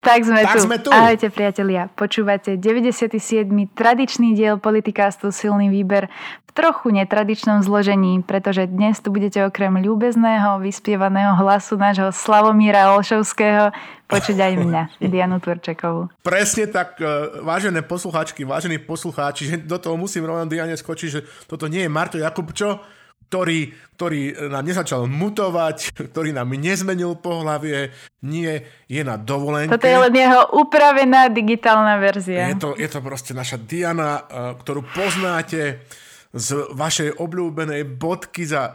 Tak sme, Tak tu. sme tu. Ahojte priatelia. Počúvate 97. tradičný diel Politicastu Silný výber v trochu netradičnom zložení, pretože dnes tu budete okrem ľúbezného, vyspievaného hlasu nášho Slavomíra Olšovského počuť aj mňa, Dianu Turčekovú. Presne tak, e, vážené poslucháčky, vážení poslucháči, že do toho musím rovno Diane skočiť, že toto nie je Marto Jakubčo, ktorý, ktorý nám nezačal mutovať, ktorý nám nezmenil pohlavie, nie, je na dovolenke. Toto je len jeho upravená digitálna verzia. Je to, je to proste naša Diana, e, ktorú poznáte z vašej obľúbenej bodky za e,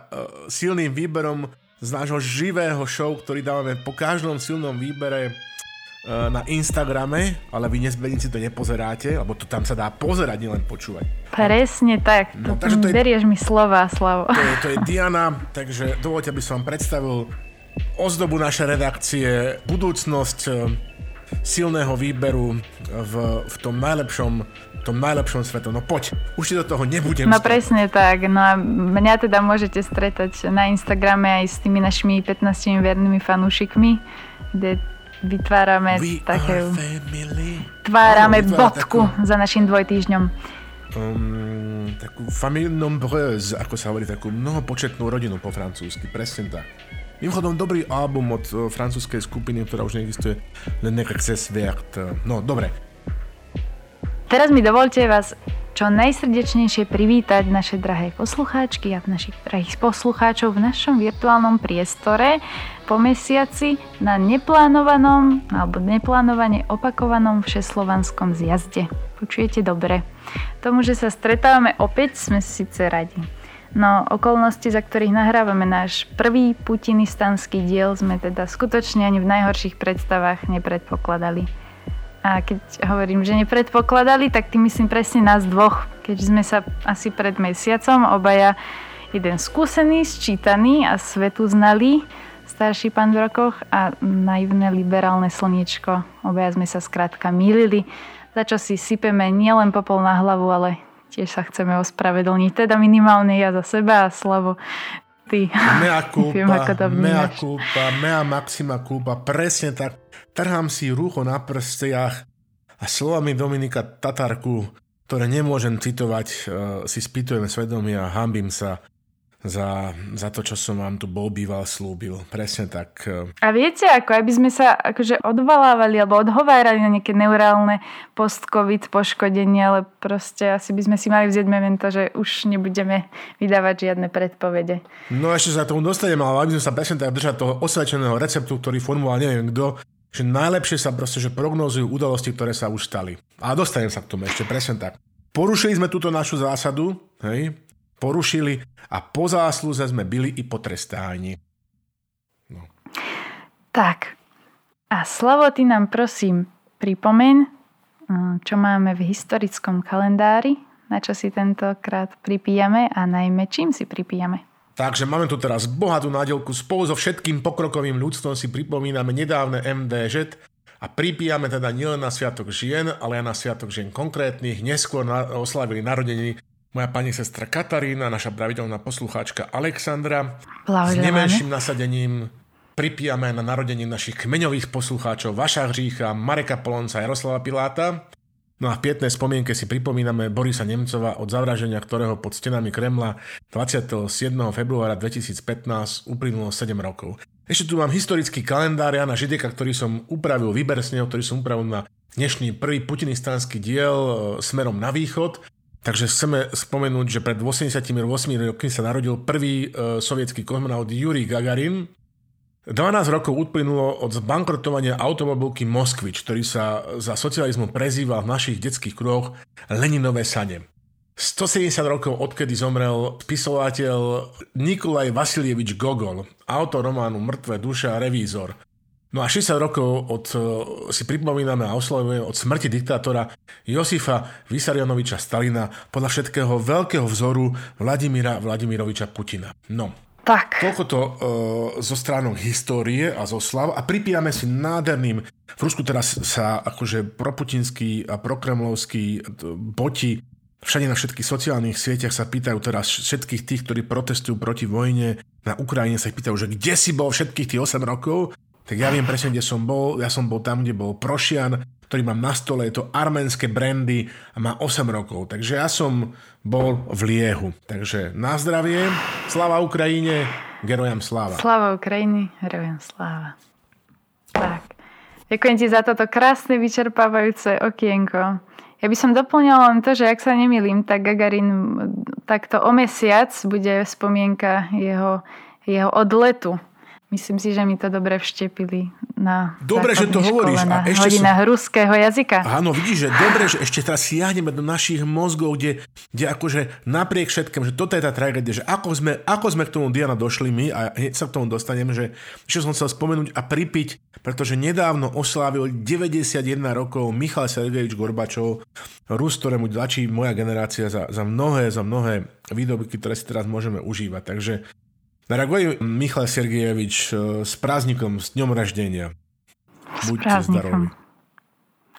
silným výberom z nášho živého show, ktorý dávame po každom silnom výbere na Instagrame, ale vy nezbedníci to nepozeráte, lebo to tam sa dá pozerať, nielen počúvať. Presne tak. No, To- takže to je- Berieš mi slova, Slavo. To je, to je Diana, takže dovolte, aby som vám predstavil ozdobu našej redakcie, budúcnosť e, silného výberu v, v tom najlepšom tom najlepšom svete. No poď, už ti do toho nebudem No presne tak. No a mňa teda môžete stretať na Instagrame aj s tými našimi 15 vernými fanúšikmi, kde vytvárame We také... Tvárame vytvára bodku za našim dvojtýždňom. um, takú famille nombreuse, ako sa hovorí, takú mnohopočetnú rodinu po francúzsky, presne tak. Mimochodom, dobrý album od uh, francúzskej skupiny, ktorá už neexistuje, Le Nexes Vert. No, dobre. Teraz mi dovolte vás čo najsrdečnejšie privítať naše drahé poslucháčky a našich drahých poslucháčov v našom virtuálnom priestore po mesiaci na neplánovanom alebo neplánovane opakovanom všeslovanskom zjazde. Počujete dobre. Tomu, že sa stretávame opäť, sme síce radi. No, okolnosti, za ktorých nahrávame náš prvý putinistanský diel, sme teda skutočne ani v najhorších predstavách nepredpokladali. A keď hovorím, že nepredpokladali, tak tým myslím presne nás dvoch. Keď sme sa asi pred mesiacom obaja jeden skúsený, sčítaný a svetu znalý, starší pán v rokoch a naivné liberálne slniečko. Obaja sme sa skrátka mýlili, za čo si sypeme nielen popol na hlavu, ale tiež sa chceme ospravedlniť. Teda minimálne ja za seba a Slavo ty. Mea culpa, mea culpa, mea maxima culpa, presne tak. Trhám si rucho na prstiach a slovami Dominika Tatarku, ktoré nemôžem citovať, eh, si spýtujem svedomie a hambím sa za, za to, čo som vám tu bol býval slúbil. Presne tak. A viete, ako aby sme sa akože odvalávali alebo odhovárali na nejaké neurálne post-covid poškodenie, ale proste asi by sme si mali vziať memento, že už nebudeme vydávať žiadne predpovede. No ešte sa tomu dostaneme, ale aby sme sa presne tak držať toho osvedčeného receptu, ktorý formuloval neviem kto, že najlepšie sa proste, že prognozujú udalosti, ktoré sa už stali. A dostanem sa k tomu ešte presne tak. Porušili sme túto našu zásadu, hej, porušili a po zásluze sme byli i potrestáni. Tak. A Slavo, ty nám prosím pripomeň, mm, čo máme v historickom kalendári, na čo si tentokrát pripíjame a najmä čím si pripíjame. Takže máme tu teraz bohatú nádielku. Spolu so všetkým pokrokovým ľudstvom si pripomíname nedávne MDŽ a pripíjame teda nielen na Sviatok žien, ale aj na Sviatok žien konkrétnych. Neskôr na, oslavili narodeniny moja pani sestra Katarína, naša pravidelná poslucháčka Alexandra. S nemenším nasadením pripíjame na narodení našich kmeňových poslucháčov Vaša Hřícha, Mareka Polonca a Jaroslava Piláta. No a v pietnej spomienke si pripomíname Borisa Nemcova od zavraženia, ktorého pod stenami Kremla 27. februára 2015 uplynulo 7 rokov. Ešte tu mám historický kalendár Jana Žideka, ktorý som upravil, vyber z neho, ktorý som upravil na dnešný prvý putinistanský diel e, smerom na východ. Takže chceme spomenúť, že pred 88 rokmi sa narodil prvý e, sovietský kozmonaut Yuri Gagarin, 12 rokov uplynulo od zbankrotovania automobilky Moskvič, ktorý sa za socializmu prezýval v našich detských kruhoch Leninové sane. 170 rokov odkedy zomrel spisovateľ Nikolaj Vasilievič Gogol, autor románu Mŕtve duše a revízor. No a 60 rokov od, e, si pripomíname a oslavujeme od smrti diktátora Josifa Vysarionoviča Stalina podľa všetkého veľkého vzoru Vladimíra Vladimiroviča Putina. No, Tak. Toľko to uh, zo stránok histórie a zo slav a pripíjame si nádherným, v Rusku teraz sa akože proputinský a prokremlovský t- boti všade na všetkých sociálnych sieťach sa pýtajú teraz všetkých tých, ktorí protestujú proti vojne na Ukrajine, sa ich pýtajú, že kde si bol všetkých tých 8 rokov, tak ja viem presne, kde som bol. Ja som bol tam, kde bol Prošian, ktorý mám na stole, je to arménske brandy a má 8 rokov. Takže ja som bol v Liehu. Takže na zdravie, sláva Ukrajine, gerojam sláva. Sláva Ukrajiny, gerojam sláva. Tak. Ďakujem ti za toto krásne, vyčerpávajúce okienko. Ja by som doplňala len to, že ak sa nemýlim, tak Gagarin takto o mesiac bude spomienka jeho, jeho odletu Myslím si, že mi to dobre vštepili na Dobre, že to hovoríš. Na a ešte hodinách som... ruského jazyka. Áno, vidíš, že dobre, že ešte teraz siahneme do našich mozgov, kde, kde akože napriek všetkým, že toto je tá tragédia, že ako sme, ako sme k tomu Diana došli my a hneď sa k tomu dostanem, že ešte som chcel spomenúť a pripiť, pretože nedávno oslávil 91 rokov Michal Sergejevič Gorbačov, Rus, ktorému tlačí moja generácia za, za mnohé, za mnohé výdobytky, ktoré si teraz môžeme užívať. Takže Дорогой Michal Sergejevič, s prázdnikom, s dňom raždenia. Buďte zdraví.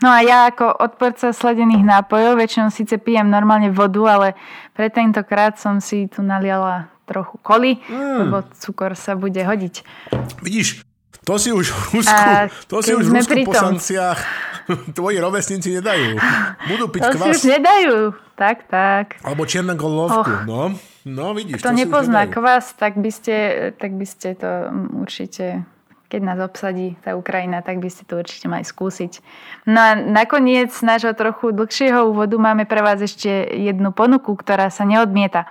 No a ja ako odporca sledených nápojov väčšinou síce pijem normálne vodu, ale pre tentokrát som si tu naliala trochu koli, mm. lebo cukor sa bude hodiť. Vidíš, to si už v Rusku, to si už v Rusku po sankciách tvoji rovesníci nedajú. Budú piť to kvas. To si už nedajú. Tak, tak. Alebo čierna golovku, oh. no. No vidíš, Kto to nepozná kvás, tak by, ste, tak by ste to určite keď nás obsadí tá Ukrajina, tak by ste to určite mali skúsiť. No a nakoniec nášho trochu dlhšieho úvodu máme pre vás ešte jednu ponuku, ktorá sa neodmieta.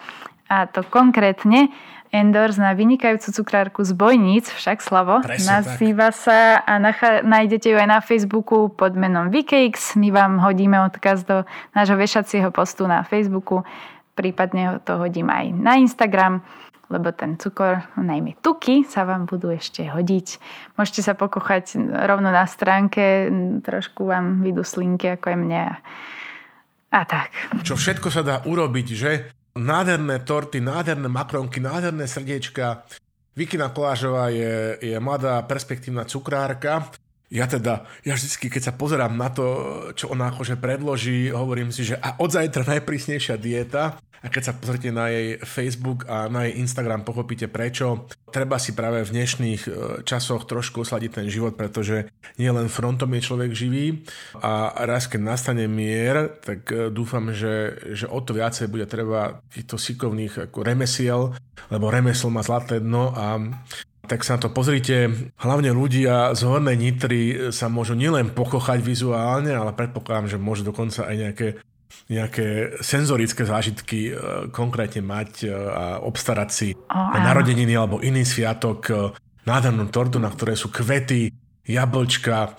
A to konkrétne Endors na vynikajúcu cukrárku z Bojníc, však Slavo. Presne Nazýva tak. sa a nachá, nájdete ju aj na Facebooku pod menom VKX. My vám hodíme odkaz do nášho vešacieho postu na Facebooku prípadne to hodím aj na Instagram, lebo ten cukor, najmä tuky, sa vám budú ešte hodiť. Môžete sa pokochať rovno na stránke, trošku vám vidú slinky ako je mne. A tak. Čo všetko sa dá urobiť, že? Nádherné torty, nádherné makronky, nádherné srdiečka. Vikina Kolážová je, je mladá perspektívna cukrárka, ja teda, ja vždycky, keď sa pozerám na to, čo ona akože predloží, hovorím si, že a od zajtra najprísnejšia dieta a keď sa pozrite na jej Facebook a na jej Instagram, pochopíte prečo. Treba si práve v dnešných e, časoch trošku osladiť ten život, pretože nie len frontom je človek živý a raz keď nastane mier, tak e, dúfam, že, že o to viacej bude treba týchto sikovných ako remesiel, lebo remeslo má zlaté dno a tak sa na to pozrite. Hlavne ľudia z Hornej Nitry sa môžu nielen pokochať vizuálne, ale predpokladám, že môžu dokonca aj nejaké nejaké senzorické zážitky e, konkrétne mať e, a obstarať si oh, narodeniny alebo iný sviatok, e, nádhernú tortu, na ktoré sú kvety, jablčka.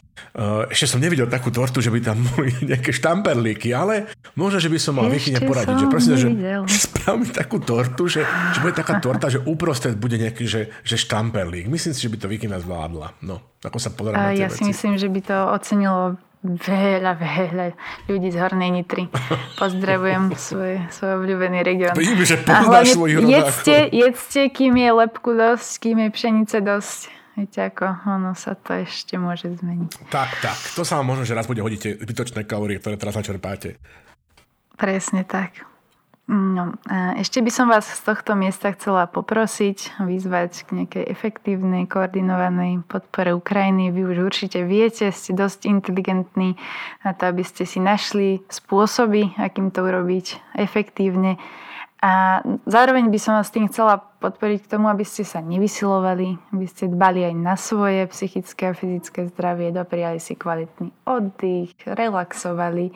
Ešte som nevidel takú tortu, že by tam boli nejaké štamperlíky, ale možno, že by som mal Vychyne poradiť, že prosím, že, že sprav mi takú tortu, že, že bude taká torta, že uprostred bude nejaký, že, že štamperlík. Myslím si, že by to Vikina zvládla. No, ako sa pozerám na Ja veci. si myslím, že by to ocenilo veľa, veľa ľudí z Hornej Nitry. Pozdravujem svoj, svoj obľúbený región. Vidím, že poznáš svojich jedzte, jedzte, kým je lepku dosť, kým je pšenice dosť. Viete ako, ono sa to ešte môže zmeniť. Tak, tak. To sa vám možno, že raz bude hodiť tie zbytočné kalórie, ktoré teraz načerpáte. Presne tak. No, ešte by som vás z tohto miesta chcela poprosiť, vyzvať k nejakej efektívnej, koordinovanej podpore Ukrajiny. Vy už určite viete, ste dosť inteligentní na to, aby ste si našli spôsoby, akým to urobiť efektívne a zároveň by som vás tým chcela podporiť k tomu, aby ste sa nevysilovali, aby ste dbali aj na svoje psychické a fyzické zdravie, dopriali si kvalitný oddych, relaxovali.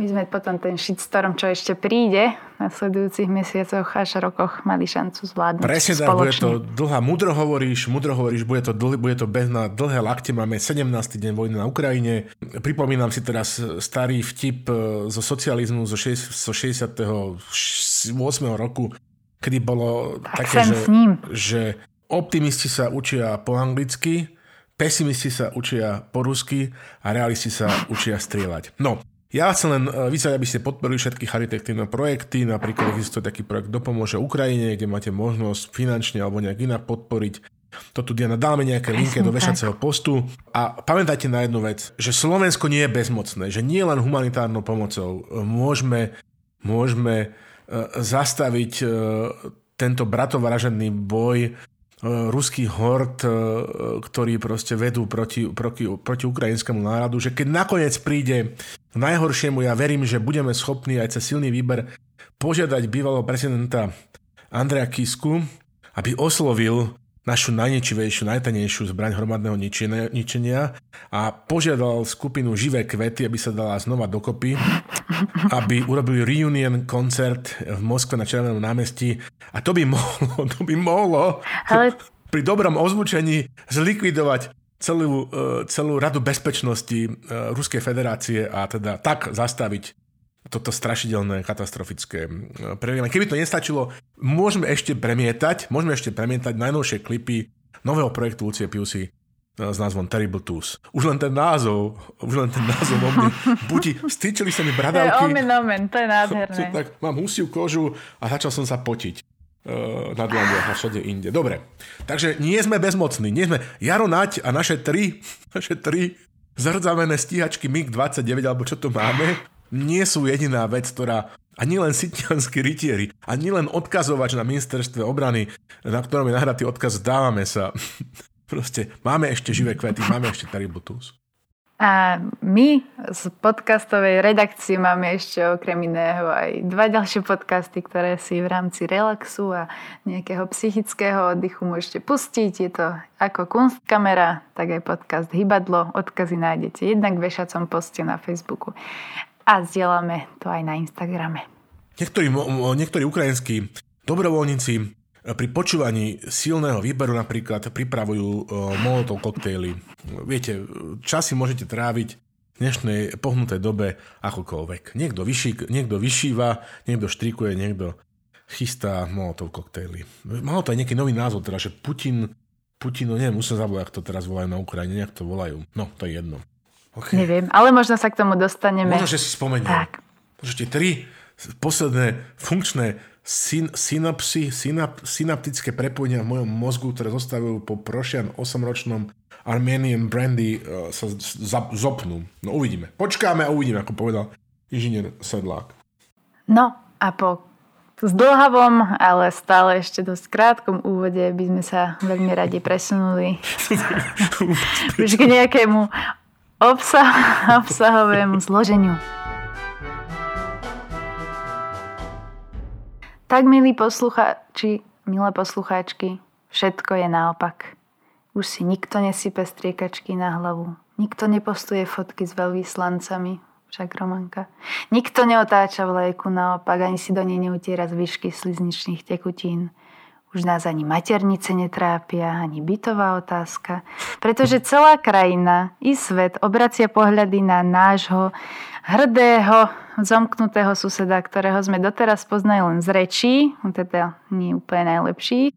My sme potom ten shitstorm, čo ešte príde v nasledujúcich mesiacoch až rokoch, mali šancu zvládnuť Presne tak, bude to dlhá, mudro hovoríš, mudro hovoríš, bude to, dlhý, bude to bez na dlhé lakte, máme 17. deň vojny na Ukrajine. Pripomínam si teraz starý vtip e, zo socializmu zo, 60. 2008 roku, kedy bolo tak také, že, že optimisti sa učia po anglicky, pesimisti sa učia po rusky a realisti sa učia strieľať. No, ja chcem len e, vyzvať, aby ste podporili všetky charitektívne projekty, napríklad existuje taký projekt Dopomôže Ukrajine, kde máte možnosť finančne alebo nejak inak podporiť to tu Diana dáme nejaké linky do vešacieho postu. A pamätajte na jednu vec, že Slovensko nie je bezmocné, že nie len humanitárnou pomocou môžeme, môžeme zastaviť e, tento bratovražený boj ruský hord, ktorí proste vedú proti, proti, proti ukrajinskému náradu, že keď nakoniec príde k najhoršiemu, ja verím, že budeme schopní aj cez silný výber požiadať bývalého prezidenta Andreja Kisku, aby oslovil našu najničivejšiu, najtanejšiu zbraň hromadného ničenia a požiadal skupinu Živé kvety, aby sa dala znova dokopy, aby urobili reunion koncert v Moskve na Červenom námestí. A to by mohlo, to by mohlo Ale... pri dobrom ozvučení zlikvidovať celú, e, celú radu bezpečnosti e, Ruskej federácie a teda tak zastaviť toto strašidelné, katastrofické prelievanie. Keby to nestačilo, môžeme ešte premietať, môžeme ešte premietať najnovšie klipy nového projektu Lucie Piusy eh, s názvom Terrible Tools. Už len ten názov, už len ten názov o mne buti, stýčili sa mi bradavky. Omen, omen, to je nádherné. Tak mám husiu kožu a začal som sa potiť uh, na dlaniach a všade inde. Dobre, takže nie sme bezmocní, nie sme Jaro Nať a naše tri, naše tri zrdzavené stíhačky MiG-29, alebo čo to máme, nie sú jediná vec, ktorá ani len sitianskí rytieri, ani len odkazovač na ministerstve obrany, na ktorom je nahratý odkaz, dávame sa. Proste máme ešte živé kvety, máme ešte Taributus. A my z podcastovej redakcie máme ešte okrem iného aj dva ďalšie podcasty, ktoré si v rámci relaxu a nejakého psychického oddychu môžete pustiť. Je to ako Kunstkamera, tak aj podcast Hybadlo. Odkazy nájdete jednak v vešacom poste na Facebooku a zdieľame to aj na Instagrame. Niektorí, niektorí ukrajinskí dobrovoľníci e, pri počúvaní silného výberu napríklad pripravujú e, molotov koktejly. Viete, časy môžete tráviť v dnešnej pohnutej dobe akokoľvek. Niekto, vyší, niekto vyšíva, niekto štrikuje, niekto chystá molotov koktejly. Malo to aj nejaký nový názov, teda, že Putin, Putin, no neviem, musím zabúdať, ak to teraz volajú na Ukrajine, nejak to volajú. No, to je jedno. Okay. Neviem, ale možno sa k tomu dostaneme. Možno, že si spomeniem. Tak. Možno tie tri posledné funkčné syn, synapsy, synap, synaptické prepojenia v mojom mozgu, ktoré zostávajú po prošian 8-ročnom Armenian Brandy uh, sa z, zopnú. No uvidíme. Počkáme a uvidíme, ako povedal inžinier Sedlák. No a po zdlhavom, ale stále ešte dosť krátkom úvode by sme sa veľmi radi presunuli už k nejakému obsah, obsahovému zloženiu. Tak, milí poslucháči, milé poslucháčky, všetko je naopak. Už si nikto nesype striekačky na hlavu. Nikto nepostuje fotky s veľvyslancami, však Romanka. Nikto neotáča vlajku naopak, ani si do nej neutiera zvyšky slizničných tekutín. Už nás ani maternice netrápia, ani bytová otázka, pretože celá krajina i svet obracia pohľady na nášho hrdého, zomknutého suseda, ktorého sme doteraz poznali len z rečí, teda nie úplne najlepších,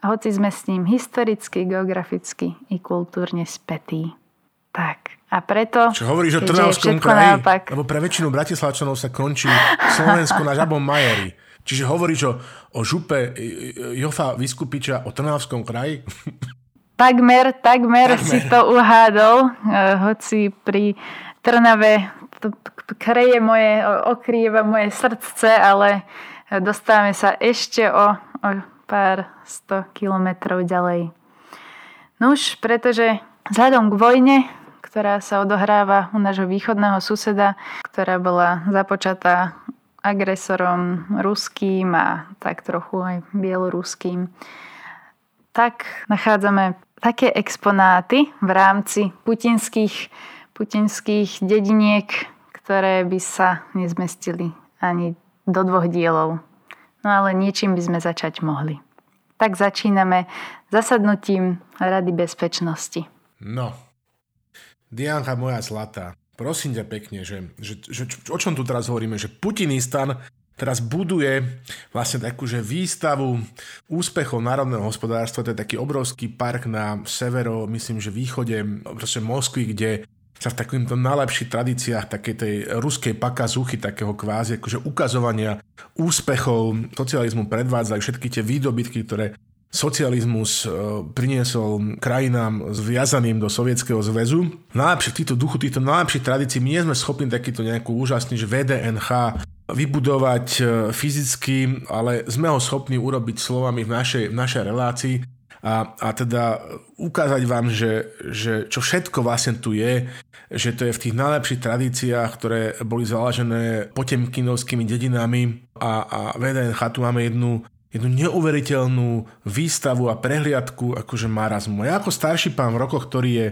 a hoci sme s ním historicky, geograficky i kultúrne spätí. Tak, a preto... Čo hovoríš o Trnavskom kraji? Naopak... Lebo pre väčšinu Bratislavčanov sa končí Slovensko na žabom Majeri. Čiže hovoríš o, o župe Jofa Vyskupiča o Trnavskom kraji? Takmer, takmer, takmer si to uhádol, eh, hoci pri Trnave to kreje moje, okrýva moje srdce, ale dostávame sa ešte o, o pár sto kilometrov ďalej. Nuž, pretože vzhľadom k vojne, ktorá sa odohráva u nášho východného suseda, ktorá bola započatá agresorom ruským a tak trochu aj bieloruským, tak nachádzame také exponáty v rámci putinských, putinských dediniek, ktoré by sa nezmestili ani do dvoch dielov. No ale niečím by sme začať mohli. Tak začíname zasadnutím Rady bezpečnosti. No, Dianka moja zlatá, prosím ťa pekne, že, že, že o čom tu teraz hovoríme, že Putinistan teraz buduje vlastne takú že výstavu úspechov národného hospodárstva, to je taký obrovský park na severo, myslím, že východe proste Moskvy, kde sa v takýmto najlepších tradíciách takej tej ruskej pakazuchy, takého kvázi akože ukazovania úspechov socializmu predvádzajú všetky tie výdobytky, ktoré socializmus e, priniesol krajinám zviazaným do Sovietskeho zväzu. Najlepšie v týchto duchu, týchto najlepších tradícií my nie sme schopní takýto nejakú úžasný že VDNH vybudovať e, fyzicky, ale sme ho schopní urobiť slovami v našej, v našej relácii. a, a teda ukázať vám, že, že čo všetko vlastne tu je, že to je v tých najlepších tradíciách, ktoré boli založené potemkinovskými dedinami a, a v EDNH tu máme jednu, jednu neuveriteľnú výstavu a prehliadku akože marazmu. Ja ako starší pán v rokoch, ktorý je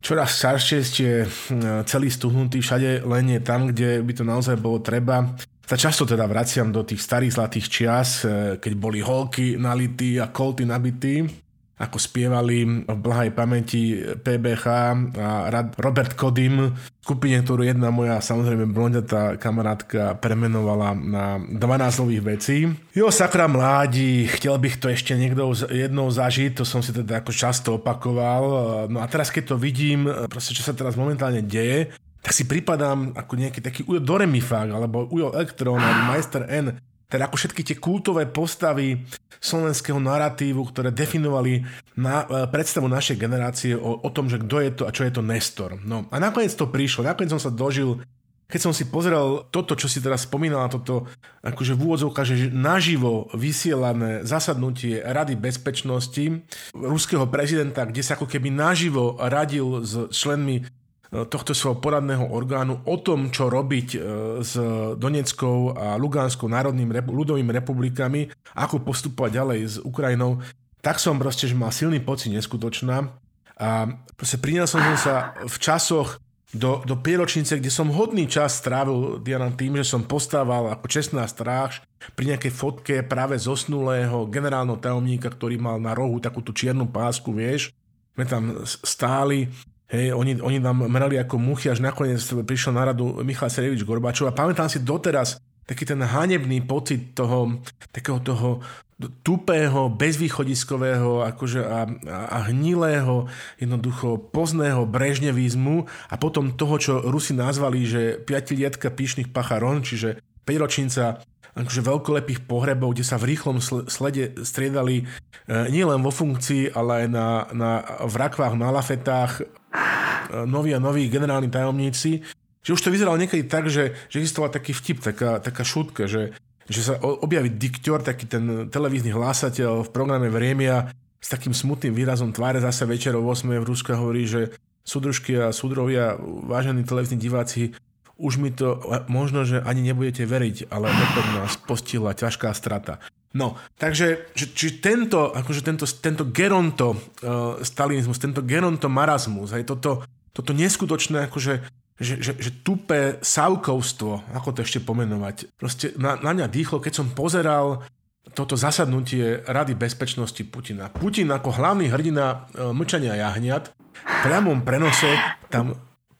čoraz staršie, hm, celý stuhnutý všade, len je tam, kde by to naozaj bolo treba. Sa často teda vraciam do tých starých zlatých čias, eh, keď boli holky nalití a kolty nabití ako spievali v blahej pamäti PBH a Robert Kodim, skupine, ktorú jedna moja samozrejme blondiatá kamarátka premenovala na 12 nových vecí. Jo, sakra mládi, chcel bych to ešte niekto jednou zažiť, to som si teda ako často opakoval. No a teraz keď to vidím, proste čo sa teraz momentálne deje, tak si pripadám ako nejaký taký Ujo Doremifák alebo Ujo Elektron alebo Meister N teda ako všetky tie kultové postavy slovenského narratívu, ktoré definovali na, e, predstavu našej generácie o, o tom, že kto je to a čo je to Nestor. No a nakoniec to prišlo, nakoniec som sa dožil keď som si pozrel toto, čo si teraz spomínala, toto akože v úvodzovkách, že naživo vysielané zasadnutie Rady bezpečnosti ruského prezidenta, kde sa ako keby naživo radil s členmi tohto svojho poradného orgánu o tom, čo robiť e, s Doneckou a Lugánskou národným ľudovými republikami, ako postupovať ďalej s Ukrajinou, tak som proste, že mal silný pocit neskutočná. A proste priniel som sa v časoch do, do pieročnice, kde som hodný čas strávil Diana tým, že som postával ako čestná stráž pri nejakej fotke práve zosnulého generálneho tajomníka, ktorý mal na rohu takú tú čiernu pásku, vieš. My tam stáli Hej, oni, oni nám mrali ako muchy, až nakoniec prišiel na radu Michal Serievič Gorbačov a pamätám si doteraz taký ten hanebný pocit toho, takého toho tupého, bezvýchodiskového akože a, a, a hnilého, jednoducho pozného brežnevizmu a potom toho, čo Rusi nazvali, že piatilietka píšnych pacharon, čiže 5 ročinca akože veľkolepých pohrebov, kde sa v rýchlom slede striedali e, nielen vo funkcii, ale aj na, na, v na lafetách noví a noví generálni tajomníci, že už to vyzeralo niekedy tak, že, že existoval taký vtip, taká, taká šutka, že, že sa objaví diktor, taký ten televízny hlásateľ v programe Vremia s takým smutným výrazom tváre zase večer o 8 v Rusku hovorí, že súdružky a súdrovia, vážení televízni diváci, už mi to možno, že ani nebudete veriť, ale opäť nás postihla ťažká strata. No, takže že, či tento, akože tento, tento geronto uh, stalinizmus, tento geronto marazmus, aj toto, toto neskutočné akože že, že, že tupé savkovstvo, ako to ešte pomenovať, proste na, na mňa dýchlo, keď som pozeral toto zasadnutie Rady bezpečnosti Putina. Putin ako hlavný hrdina uh, mlčania jahniat v priamom prenose tam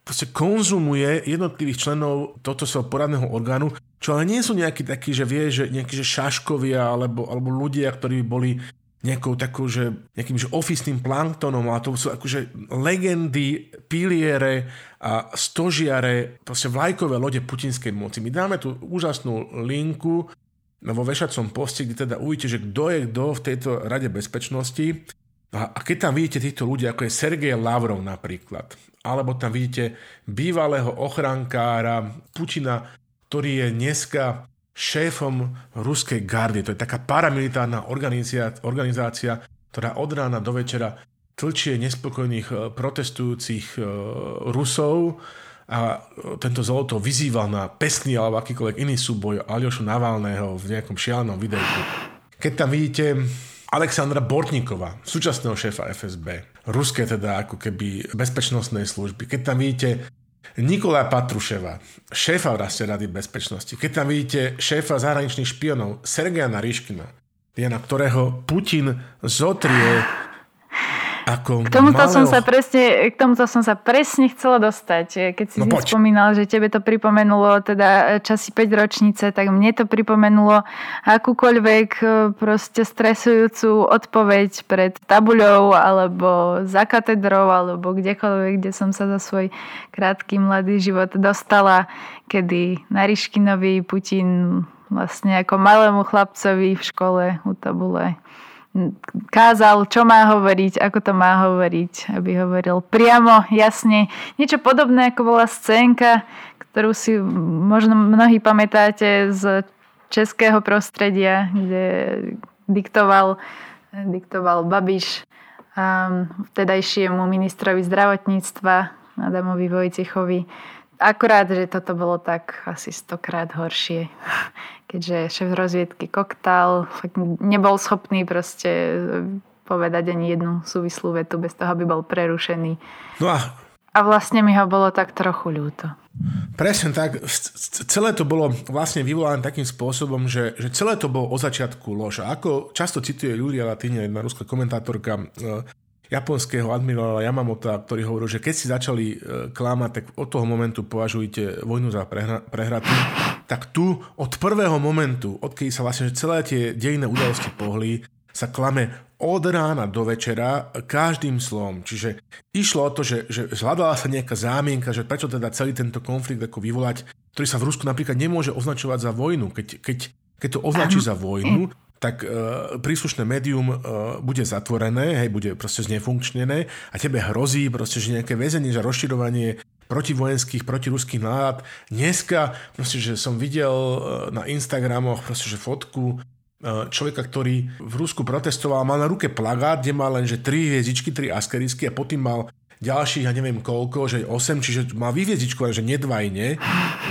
proste konzumuje jednotlivých členov tohto svojho poradného orgánu, čo ale nie sú nejakí takí, že vie, že nejakí že šaškovia alebo, alebo ľudia, ktorí by boli nejakou takou, že nejakým že ofisným planktonom, ale to sú akože legendy, piliere a stožiare, proste vlajkové lode putinskej moci. My dáme tu úžasnú linku vo vešacom poste, kde teda uvidíte, že kto je kto v tejto rade bezpečnosti. A, keď tam vidíte týchto ľudí, ako je Sergej Lavrov napríklad, alebo tam vidíte bývalého ochrankára Putina, ktorý je dneska šéfom ruskej gardy. To je taká paramilitárna organizácia, organizácia ktorá od rána do večera tlčie nespokojných e, protestujúcich e, Rusov a tento Zoloto vyzýval na pesný alebo akýkoľvek iný súboj Aljošu Navalného v nejakom šialenom videu. Keď tam vidíte Alexandra Bortníkova, súčasného šéfa FSB, ruské teda ako keby bezpečnostnej služby. Keď tam vidíte Nikola Patruševa, šéfa vlastne Rady bezpečnosti. Keď tam vidíte šéfa zahraničných špionov Sergeja Nariškina, na ktorého Putin zotrie ako k tomuto, malého... som sa presne, k tomuto som sa presne chcela dostať. Keď si, no, spomínal, že tebe to pripomenulo teda časy 5 ročnice, tak mne to pripomenulo akúkoľvek e, proste stresujúcu odpoveď pred tabuľou alebo za katedrou alebo kdekoľvek, kde som sa za svoj krátky mladý život dostala, kedy na Ryškinovi Putin vlastne ako malému chlapcovi v škole u tabule kázal, čo má hovoriť, ako to má hovoriť, aby hovoril priamo, jasne. Niečo podobné, ako bola scénka, ktorú si možno mnohí pamätáte z českého prostredia, kde diktoval diktoval Babiš um, vtedajšiemu ministrovi zdravotníctva Adamovi Vojtechovi. Akurát, že toto bolo tak asi stokrát horšie, keďže šéf rozviedky Koktal nebol schopný proste povedať ani jednu súvislú vetu bez toho, aby bol prerušený. No a a vlastne mi ho bolo tak trochu ľúto. Presne tak. Celé to bolo vlastne vyvolané takým spôsobom, že, že celé to bolo o začiatku lož. A ako často cituje Julia Latine, jedna ruská komentátorka, e, japonského admirála Yamamota, ktorý hovoril, že keď si začali e, klamať, tak od toho momentu považujte vojnu za prehra- prehratú. Tak tu od prvého momentu, odkedy sa vlastne celé tie dejné udalosti pohli, sa klame od rána do večera každým slovom. Čiže išlo o to, že, že hľadala sa nejaká zámienka, že prečo teda celý tento konflikt ako vyvolať, ktorý sa v Rusku napríklad nemôže označovať za vojnu. Keď, keď, keď to označí za vojnu, tak e, príslušné médium e, bude zatvorené, hej, bude proste znefunkčnené a tebe hrozí proste, že nejaké väzenie, že rozširovanie protivojenských, protiruských nálad. Dneska, proste, že som videl e, na Instagramoch proste, že fotku E, človeka, ktorý v Rusku protestoval, mal na ruke plagát, kde mal len že 3 hviezdičky, 3 askerisky a potom mal ďalších, ja neviem koľko, že 8, čiže mal vyhviezdičku, že nedvajne,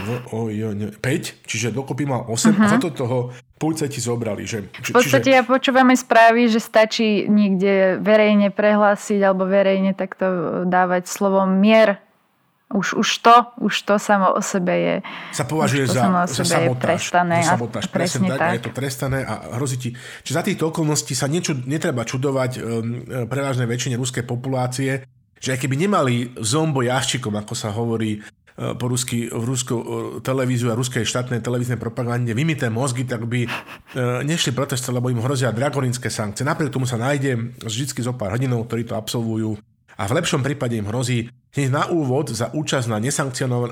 v, o, jo, ne, 5, čiže dokopy mal 8 uh-huh. a mhm. za to toho policajti zobrali. Že, či, v podstate čiže... ja počúvame správy, že stačí niekde verejne prehlásiť alebo verejne takto dávať slovom mier už, už, to, už to samo o sebe je sa považuje za, za sabotáž. Trestané, za sabotáž. Presne tak, tak. je to trestané a hrozí ti. Čiže za týchto okolností sa niečo netreba čudovať um, prevažnej väčšine ruskej populácie, že keby nemali zombo jaščikom, ako sa hovorí uh, po rusky, v ruskou uh, televíziu a ruskej štátnej televíznej propagande vymité mozgy, tak by uh, nešli protestovať, lebo im hrozia dragorinské sankcie. Napriek tomu sa nájde vždy zo pár hrdinov, ktorí to absolvujú a v lepšom prípade im hrozí Hneď na úvod za účasť na,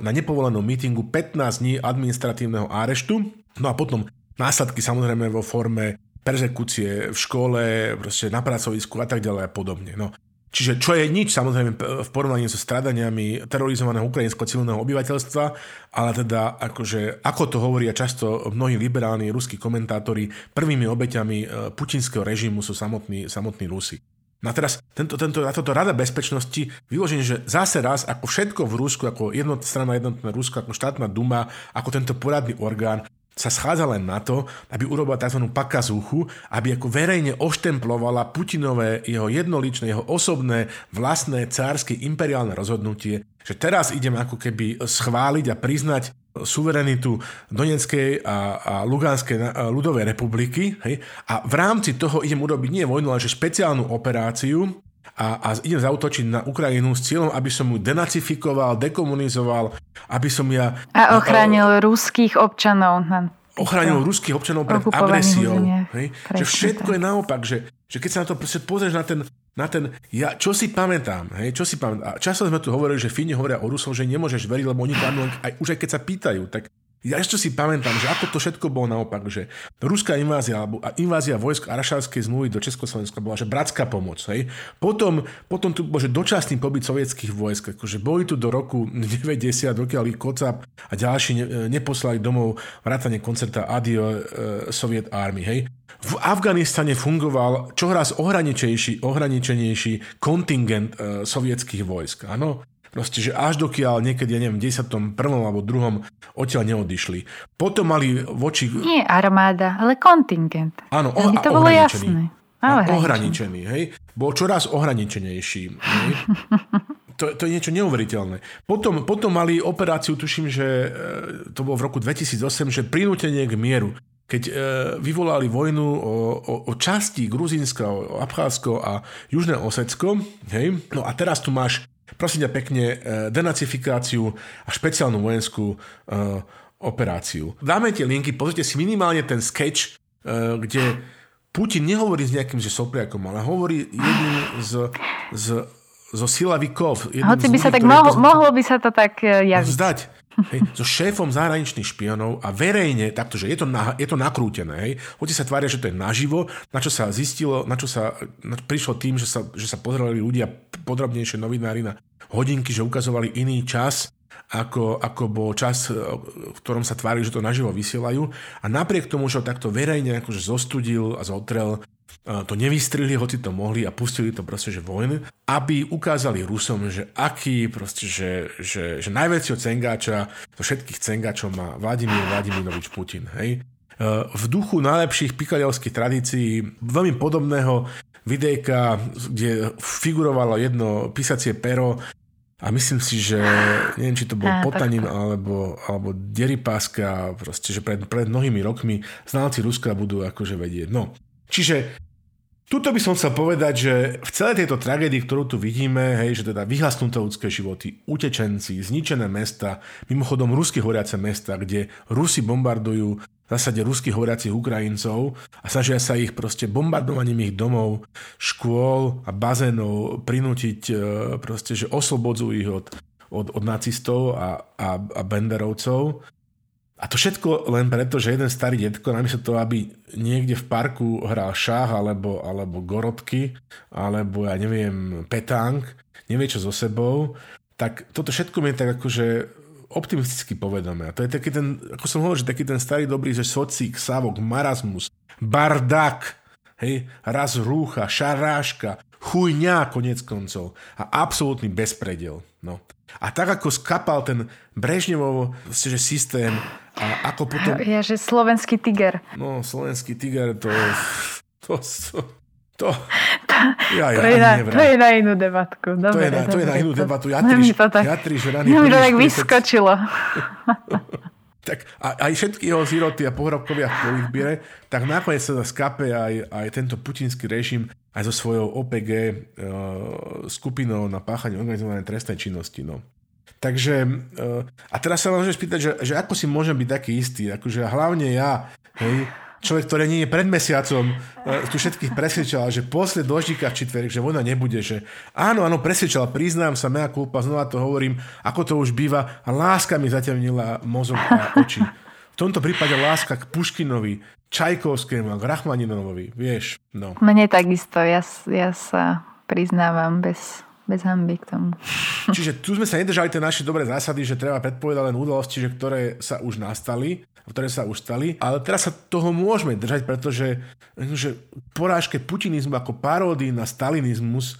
na nepovolenom mítingu 15 dní administratívneho áreštu, no a potom následky samozrejme vo forme perzekúcie v škole, proste na pracovisku a tak ďalej a podobne. No. Čiže čo je nič samozrejme v porovnaní so stradaniami terorizovaného ukrajinského civilného obyvateľstva, ale teda akože, ako to hovoria často mnohí liberálni ruskí komentátori, prvými obeťami e, putinského režimu sú samotní, samotní Rusi. No a teraz tento, tento, toto Rada bezpečnosti vyloženie, že zase raz, ako všetko v Rusku, ako jednot, strana jednotné Rusko, ako štátna duma, ako tento poradný orgán, sa schádza len na to, aby urobila tzv. pakazúchu, aby ako verejne oštemplovala Putinové jeho jednoličné, jeho osobné, vlastné, cárske, imperiálne rozhodnutie, že teraz idem ako keby schváliť a priznať suverenitu Donetskej a, a Luganskej ľudovej republiky hej, a v rámci toho idem urobiť nie vojnu, ale že špeciálnu operáciu a, a idem zautočiť na Ukrajinu s cieľom, aby som ju denacifikoval, dekomunizoval, aby som ja... A ochránil a, ruských občanov. Ochránil ruských občanov pred agresiou. Hej, že všetko tak. je naopak, že, že keď sa na to pozrieš na ten na ten, ja, čo si pamätám, hej, čo si pamätám. A často sme tu hovorili, že Fíni hovoria o Rusov, že nemôžeš veriť, lebo oni tam aj, už aj keď sa pýtajú, tak ja ešte si pamätám, že ako to všetko bolo naopak, že ruská invázia alebo invázia vojsk Arašavskej zmluvy do Československa bola, že bratská pomoc. Hej. Potom, potom tu bol dočasný pobyt sovietských vojsk, akože boli tu do roku 90, dokiaľ ich Kocap a ďalší ne, neposlali domov vrátane koncerta Adio e, Soviet Army. Hej. V Afganistane fungoval čoraz ohraničenejší kontingent e, sovietských vojsk. Áno, Proste, že až dokiaľ niekedy, ja neviem, 10. prvom alebo druhom odtiaľ neodišli. Potom mali voči... Nie armáda, ale kontingent. Áno, o, to bolo jasné. A ohraničený, hej. Bol čoraz ohraničenejší. Hej. To, to je niečo neuveriteľné. Potom, potom mali operáciu, tuším, že e, to bolo v roku 2008, že prinútenie k mieru keď e, vyvolali vojnu o, o, o časti Gruzínska, o Abcházsko a Južné Osecko, hej, no a teraz tu máš prosím ťa pekne, e, denacifikáciu a špeciálnu vojenskú e, operáciu. Dáme tie linky, pozrite si minimálne ten sketch, e, kde Putin nehovorí s nejakým že sopliakom, ale hovorí jedným z, z, zo silavikov. Hoci by sa tak mohlo, mohlo by sa to tak javiť. Zdať. Hej, so šéfom zahraničných špionov a verejne, takto, že je to, na, je to nakrútené, hej, hoci sa tvária, že to je naživo, na čo sa zistilo, na čo sa na prišlo tým, že sa, že sa pozerali ľudia podrobnejšie novinári na hodinky, že ukazovali iný čas, ako, ako bol čas, v ktorom sa tvárili, že to naživo vysielajú. A napriek tomu, že ho takto verejne akože zostudil a zotrel, to nevystrihli, hoci to mohli a pustili to proste, že vojny, aby ukázali Rusom, že aký proste, že, že, že najväčšieho cengáča, zo všetkých cengáčov má Vladimír Vladimirovič Putin. Hej? E, v duchu najlepších pikaliovských tradícií, veľmi podobného videjka, kde figurovalo jedno písacie pero a myslím si, že neviem, či to bol Potanin alebo, alebo Deripáska, proste, že pred, pred mnohými rokmi znalci Ruska budú akože vedieť. No, čiže Tuto by som chcel povedať, že v celej tejto tragédii, ktorú tu vidíme, hej, že teda vyhasnuté ľudské životy, utečenci, zničené mesta, mimochodom rusky horiace mesta, kde Rusi bombardujú v zásade ruských hovoriacich Ukrajincov a snažia sa ich proste bombardovaním ich domov, škôl a bazénov prinútiť e, proste, že oslobodzujú ich od, od, od nacistov a, a, a benderovcov. A to všetko len preto, že jeden starý detko, namiesto toho, aby niekde v parku hral šach alebo, alebo gorotky, alebo ja neviem, petánk, nevie čo so sebou, tak toto všetko mi je tak akože optimisticky povedomé. A to je taký ten, ako som hovoril, že taký ten starý dobrý, že socík, savok, marazmus, bardak, hej, raz rúcha, šaráška, chujňa konec koncov a absolútny bezpredel. No. A tak ako skapal ten Brežnevov že systém a ako potom... Ja, že slovenský tiger. No, slovenský tiger, to... To, to, to, ja, ja, to, je na, to je na inú debatku. Dobre, to, je na, to je na inú debatu. Jatriš, to tak, jatriš rany. mi to tak vyskočilo. tak a, aj všetky jeho ziroty a pohrobkovia v politbíre, tak nakoniec sa skape aj, aj tento putinský režim aj so svojou OPG uh, skupinou na páchanie organizovanej trestnej činnosti. No. Takže, uh, a teraz sa môžeš spýtať, že, že ako si môžem byť taký istý, akože hlavne ja, hej, človek, ktorý nie je pred mesiacom, uh, tu všetkých presvedčal, že posle doždíka v čitverek, že vojna nebude, že áno, áno, presvedčal, priznám sa, mea kulpa, znova to hovorím, ako to už býva, a láska mi zatemnila mozog a oči. V tomto prípade láska k Puškinovi, Čajkovskému a k Rachmaninovovi, vieš, no. Mne takisto, ja, ja sa priznávam bez bez hamby k tomu. Čiže tu sme sa nedržali tie naše dobré zásady, že treba predpovedať len udalosti, že ktoré sa už nastali, ktoré sa už stali, ale teraz sa toho môžeme držať, pretože že porážke putinizmu ako paródy na stalinizmus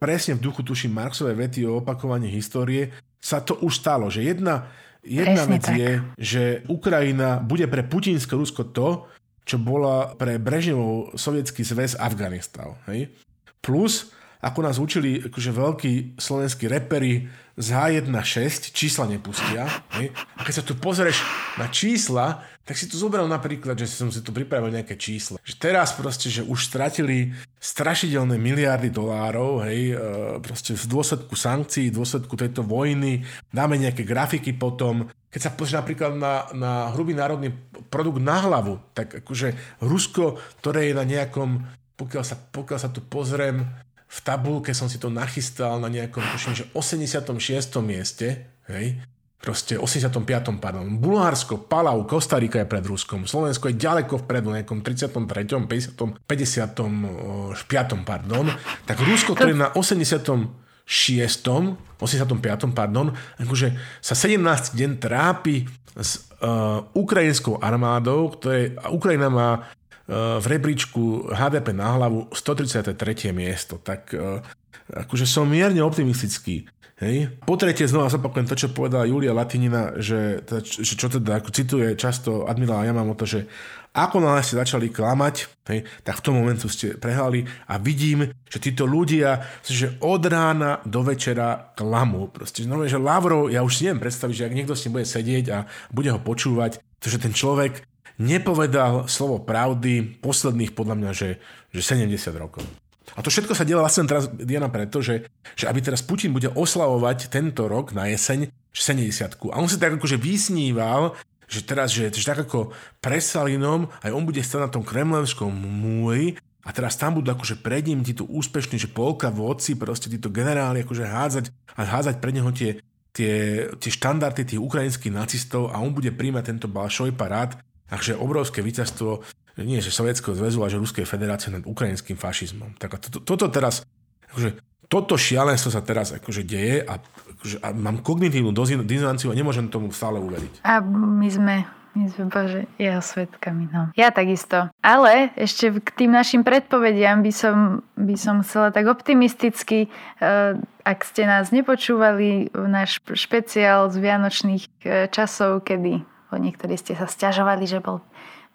presne v duchu tuším Marxové vety o opakovaní histórie sa to už stalo, že jedna, jedna vec tak. je, že Ukrajina bude pre putinské Rusko to, čo bola pre Brežnevov sovietský zväz Afganistan. Hej? Plus ako nás učili akože veľkí slovenskí repery z H1.6, čísla nepustia. Hej? A keď sa tu pozrieš na čísla, tak si tu zobral napríklad, že som si tu pripravil nejaké čísla. Že teraz proste, že už stratili strašidelné miliardy dolárov, hej, e, proste v dôsledku sankcií, v dôsledku tejto vojny, dáme nejaké grafiky potom, keď sa pozrieš napríklad na, na hrubý národný produkt na hlavu, tak akože Rusko, ktoré je na nejakom, pokiaľ sa, pokiaľ sa tu pozriem, v tabulke som si to nachystal na nejakom, tuším, že 86. mieste, hej, proste 85. pardon. Bulharsko, Palau, Kostarika je pred Ruskom, Slovensko je ďaleko vpredu, nejakom 33., 50., 55. pardon. Tak Rusko, ktoré na 86. 85. pardon, akože sa 17 deň trápi s uh, ukrajinskou armádou, ktoré, Ukrajina má v rebríčku HDP na hlavu 133. miesto. Tak eh, akože som mierne optimistický. Hej. Po tretie znova zopakujem to, čo povedala Julia Latinina, že, že čo teda ako cituje často admirála Yamamoto, že ako náhle ste začali klamať, hej, tak v tom momentu ste prehrali a vidím, že títo ľudia, že od rána do večera klamú. Proste znamená, že Lavrov, ja už si neviem predstaviť, že ak niekto s ním bude sedieť a bude ho počúvať, to, že ten človek nepovedal slovo pravdy posledných podľa mňa, že, že 70 rokov. A to všetko sa diela vlastne teraz, Diana, preto, že, že aby teraz Putin bude oslavovať tento rok na jeseň 70 A on si tak akože vysníval, že teraz, že, že tak ako presalinom, aj on bude stať na tom kremlenskom múri a teraz tam budú akože pred ním títo úspešní, že polka vodci, proste títo generáli akože hádzať a hádzať pred neho tie, tie, tie štandardy tých ukrajinských nacistov a on bude príjmať tento balšoj parát Takže obrovské víťazstvo nie že Sovietskeho zväzu, ale že Ruskej federácie nad ukrajinským fašizmom. Tak to, toto teraz, akože, toto šialenstvo sa teraz akože deje a, akože, a mám kognitívnu dizonanciu a nemôžem tomu stále uveriť. A my sme My sme Bože jeho svetkami. No. Ja takisto. Ale ešte k tým našim predpovediam by som, by som chcela tak optimisticky, uh, ak ste nás nepočúvali, náš špeciál z Vianočných uh, časov, kedy niektorí ste sa stiažovali, že bol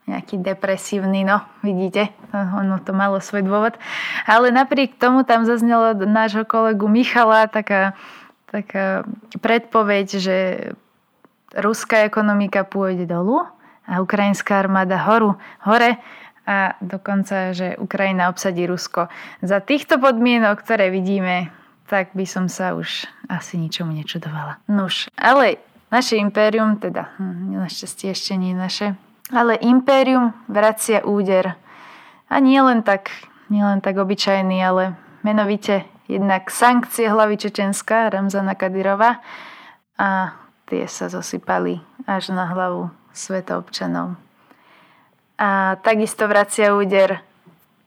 nejaký depresívny, no vidíte, ono to malo svoj dôvod. Ale napriek tomu tam zaznelo od nášho kolegu Michala taká, taká predpoveď, že ruská ekonomika pôjde dolu a ukrajinská armáda horu, hore a dokonca, že Ukrajina obsadí Rusko. Za týchto podmienok, ktoré vidíme, tak by som sa už asi ničomu nečudovala. Nuž, ale naše impérium, teda hm, našťastie ešte nie naše, ale impérium vracia úder. A nie len tak, nie len tak obyčajný, ale menovite jednak sankcie hlavy Čečenska Ramzana Kadyrova a tie sa zosypali až na hlavu sveta občanov. A takisto vracia úder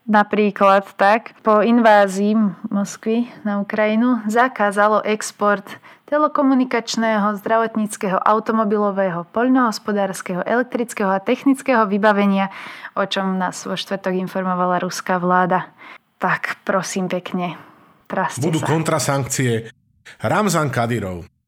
napríklad tak, po invázii Moskvy na Ukrajinu zakázalo export telekomunikačného, zdravotníckého, automobilového, poľnohospodárskeho, elektrického a technického vybavenia, o čom nás vo štvrtok informovala ruská vláda. Tak prosím pekne, praste Budú sa. kontrasankcie. Ramzan Kadyrov, Eh,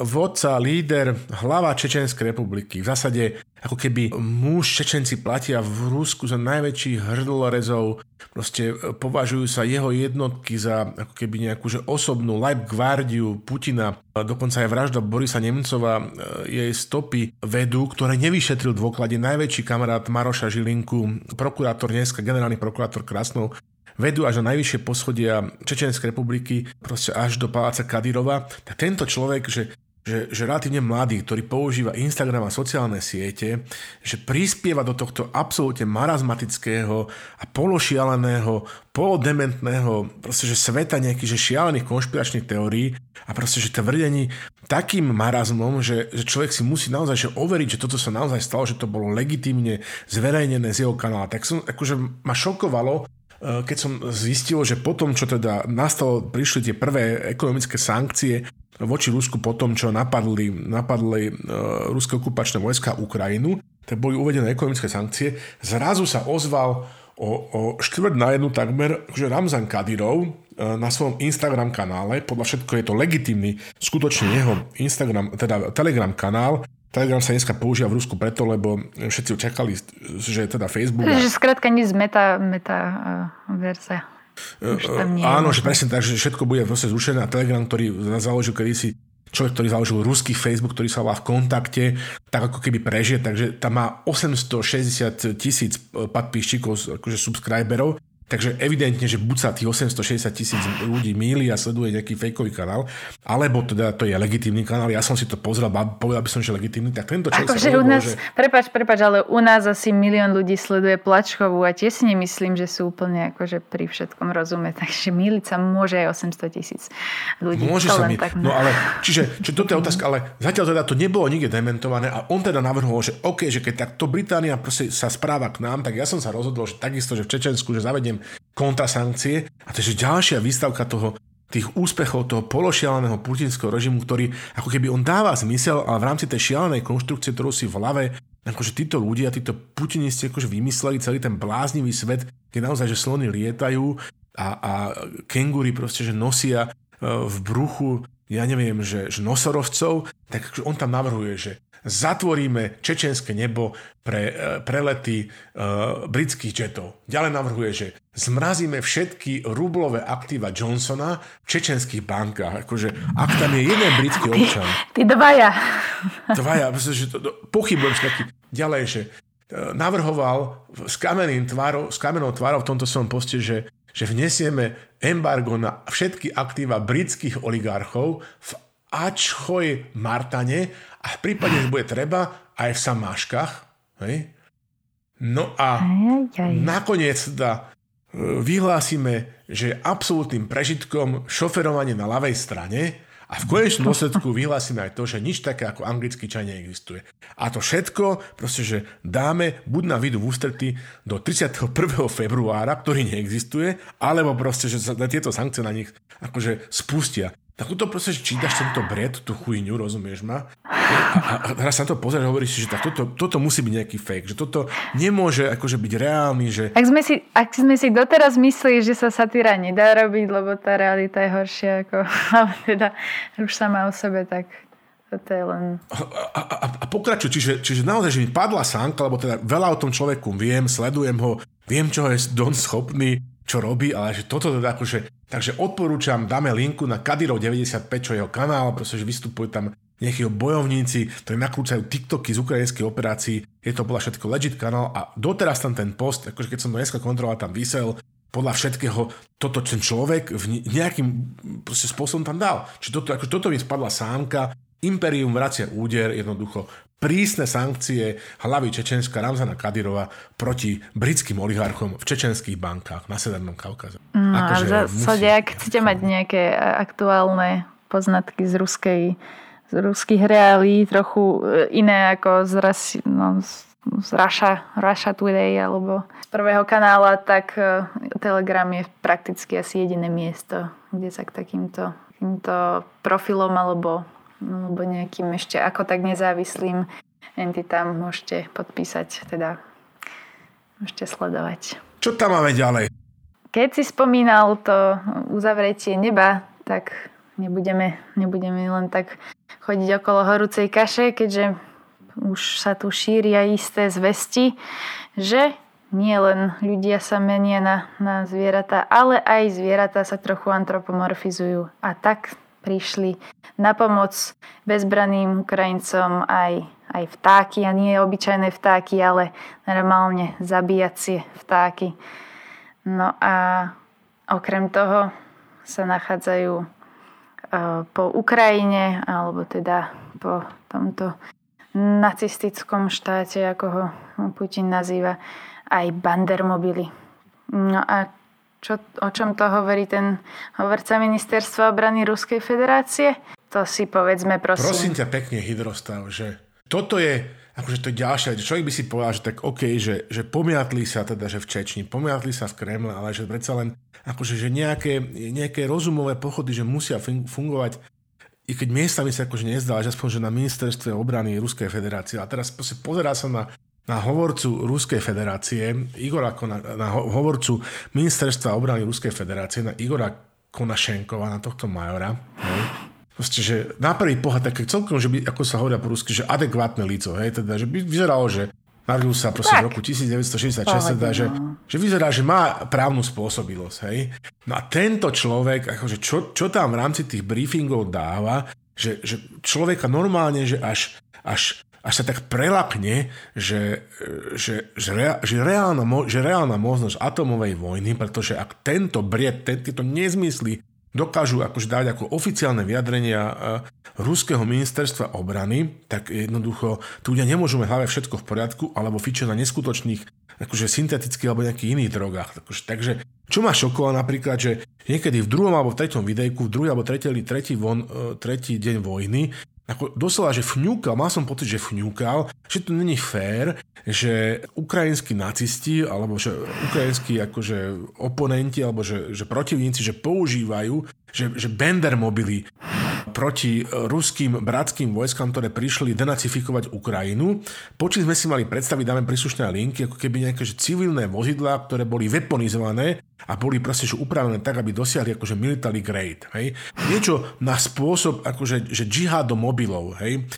vodca, líder, hlava Čečenskej republiky. V zásade ako keby muž Čečenci platia v Rusku za najväčších hrdlorezov, proste eh, považujú sa jeho jednotky za ako keby nejakú že osobnú life guardiu Putina. Dokonca aj vražda Borisa Nemcova, eh, jej stopy vedú, ktoré nevyšetril dôklade najväčší kamarát Maroša Žilinku, prokurátor dneska, generálny prokurátor Krasnov, vedú až na najvyššie poschodia Čečenskej republiky, proste až do paláca Kadyrova, tak tento človek, že že, že relatívne mladý, ktorý používa Instagram a sociálne siete, že prispieva do tohto absolútne marazmatického a pološialeného, polodementného proste, že sveta nejakých že šialených konšpiračných teórií a proste, že tvrdení takým marazmom, že, že človek si musí naozaj že overiť, že toto sa naozaj stalo, že to bolo legitímne zverejnené z jeho kanála. Tak som, akože ma šokovalo, keď som zistil, že potom, čo teda nastalo, prišli tie prvé ekonomické sankcie voči Rusku po tom, čo napadli, napadli uh, ruské okupačné vojska Ukrajinu, tak boli uvedené ekonomické sankcie, zrazu sa ozval o, o štvrt na jednu takmer, že Ramzan Kadyrov uh, na svojom Instagram kanále, podľa všetko je to legitimný, skutočne jeho Instagram, teda Telegram kanál, Telegram sa dneska používa v Rusku preto, lebo všetci očakali, že teda Facebook... Že skrátka nič z meta, meta uh, verzia. Uh, áno, že presne tak, že všetko bude proste zrušené a Telegram, ktorý založil kedysi človek, ktorý založil ruský Facebook, ktorý sa volá v kontakte, tak ako keby prežije, takže tam má 860 tisíc podpíščikov, akože subscriberov Takže evidentne, že buď sa tých 860 tisíc ľudí míli a sleduje nejaký fejkový kanál, alebo teda to je legitímny kanál, ja som si to pozrel, povedal by som, že legitímny, tak tento človek Ako, sa u nás, že... prepač, prepač, ale u nás asi milión ľudí sleduje Plačkovú a tiež si nemyslím, že sú úplne akože pri všetkom rozume, takže míliť sa môže aj 800 tisíc ľudí. Môže sa mi, tak... no ale, čiže, čiže toto je otázka, ale zatiaľ teda to nebolo nikde dementované a on teda navrhol, že OK, že keď takto Británia sa správa k nám, tak ja som sa rozhodol, že takisto, že v Čečensku, že zavediem kontrasankcie. A to je ďalšia výstavka toho, tých úspechov toho pološialeného putinského režimu, ktorý ako keby on dáva zmysel, ale v rámci tej šialenej konštrukcie, ktorú si v hlave akože títo ľudia, títo putinisti akože vymysleli celý ten bláznivý svet, kde naozaj, že slony lietajú a, a kengúry proste, že nosia e, v bruchu, ja neviem, že, že nosorovcov, tak on tam navrhuje, že zatvoríme čečenské nebo pre e, prelety uh, britských jetov. Ďalej navrhuje, že zmrazíme všetky rublové aktíva Johnsona v čečenských bankách. Akože, ak tam je jeden britský občan... Ty, ty dvaja. Dvaja, že to, to, pochybujem taký. Ďalej, že uh, navrhoval s, kamenným tvárou, s kamennou tvárou v tomto svojom poste, že, že vnesieme embargo na všetky aktíva britských oligarchov v Ačchoj Martane a v prípade, že bude treba, aj v Samáškach. Hej? No a nakoniec teda e, vyhlásime, že je absolútnym prežitkom šoferovanie na ľavej strane a v konečnom dôsledku vyhlásime aj to, že nič také ako anglický čaj neexistuje. A to všetko proste, že dáme buď na vidu v ústretí do 31. februára, ktorý neexistuje, alebo proste, že sa tieto sankcie na nich akože spustia. Tak to proste čítaš tento bred, tú chujňu, rozumieš ma? A, a, a teraz sa to pozrieš a hovoríš si, že tak toto, toto musí byť nejaký fake, že toto nemôže akože byť reálny, že... Ak sme si, ak sme si doteraz mysleli, že sa satíra nedá robiť, lebo tá realita je horšia ako... Teda už sama o sebe, tak to je len... A, a, a, a pokračuj, čiže, čiže naozaj, že mi padla sánka, lebo teda veľa o tom človeku viem, sledujem ho, viem, čo je don schopný, čo robí, ale že toto teda akože Takže odporúčam, dáme linku na Kadirov95, čo je jeho kanál, pretože vystupujú tam nejakí bojovníci, ktorí nakrúcajú TikToky z ukrajinskej operácií. Je to podľa všetko legit kanál a doteraz tam ten post, akože keď som to dneska kontroloval, tam vysel, podľa všetkého toto ten človek v nejakým spôsobom tam dal. Čiže toto, akože toto mi spadla sámka, Imperium vracia úder, jednoducho prísne sankcie hlavy Čečenska Ramzana Kadyrova proti britským oligarchom v čečenských bankách na Severnom Kaukaze. No akože v zásade, ak chcete mať nejaké aktuálne poznatky z ruskej z ruských reálí, trochu e, iné ako z, Rasi, no, z Russia, Russia Today alebo z prvého kanála, tak e, Telegram je prakticky asi jediné miesto, kde sa k takýmto, takýmto profilom alebo alebo nejakým ešte ako tak nezávislým entitám môžete podpísať, teda môžete sledovať. Čo tam máme ďalej? Keď si spomínal to uzavretie neba, tak nebudeme, nebudeme len tak chodiť okolo horúcej kaše, keďže už sa tu šíria isté zvesti, že nie len ľudia sa menia na, na zvieratá, ale aj zvieratá sa trochu antropomorfizujú. A tak prišli na pomoc bezbraným Ukrajincom aj, aj vtáky, a nie obyčajné vtáky, ale normálne zabíjacie vtáky. No a okrem toho sa nachádzajú e, po Ukrajine, alebo teda po tomto nacistickom štáte, ako ho Putin nazýva, aj bandermobily. No a čo, o čom to hovorí ten hovorca ministerstva obrany Ruskej federácie? To si povedzme prosím. Prosím ťa pekne, Hydrostav, že toto je, akože to je ďalšia, človek by si povedal, že tak OK, že, že pomiatli sa teda, že v Čečni, pomiatli sa v Kremle, ale že predsa len akože, že nejaké, nejaké rozumové pochody, že musia fungovať i keď miestami sa akože nezdá, že aspoň, že na ministerstve obrany Ruskej federácie. A teraz pozerá sa na na hovorcu Ruskej federácie, Igora Kona, na hovorcu Ministerstva obrany Ruskej federácie, na Igora Konašenkova, na tohto majora. Hej. Proste, že na prvý pohľad také celkom, že by, ako sa hovorí po rusky, že adekvátne líco, hej, teda, že by vyzeralo, že narodil sa proste v roku 1966, teda, že, no. že vyzerá, že má právnu spôsobilosť, hej. No a tento človek, akože čo, čo tam v rámci tých briefingov dáva, že, že človeka normálne, že až, až až sa tak prelakne, že, že, že, rea, že, reálna, že reálna možnosť atomovej vojny, pretože ak tento bried, tieto nezmysly dokážu akože dať ako oficiálne vyjadrenia uh, ruského ministerstva obrany, tak jednoducho tu ľudia nemôžu mať hlave všetko v poriadku, alebo fičia na neskutočných akože syntetických alebo nejakých iných drogách. Takže, takže čo ma šokovalo napríklad, že niekedy v druhom alebo v treťom videjku, v druhý alebo tretí, tretí, von, uh, tretí deň vojny ako doslova, že fňúkal, mal som pocit, že fňúkal, že to není fér, že ukrajinskí nacisti, alebo že ukrajinskí akože oponenti, alebo že, že protivníci, že používajú, že, že Bender mobily proti ruským bratským vojskám, ktoré prišli denacifikovať Ukrajinu. Počím sme si mali predstaviť, dáme príslušné linky, ako keby nejaké že civilné vozidlá, ktoré boli weaponizované a boli proste že upravené tak, aby dosiahli akože military grade. Hej. Niečo na spôsob akože že do mobilov. Hej.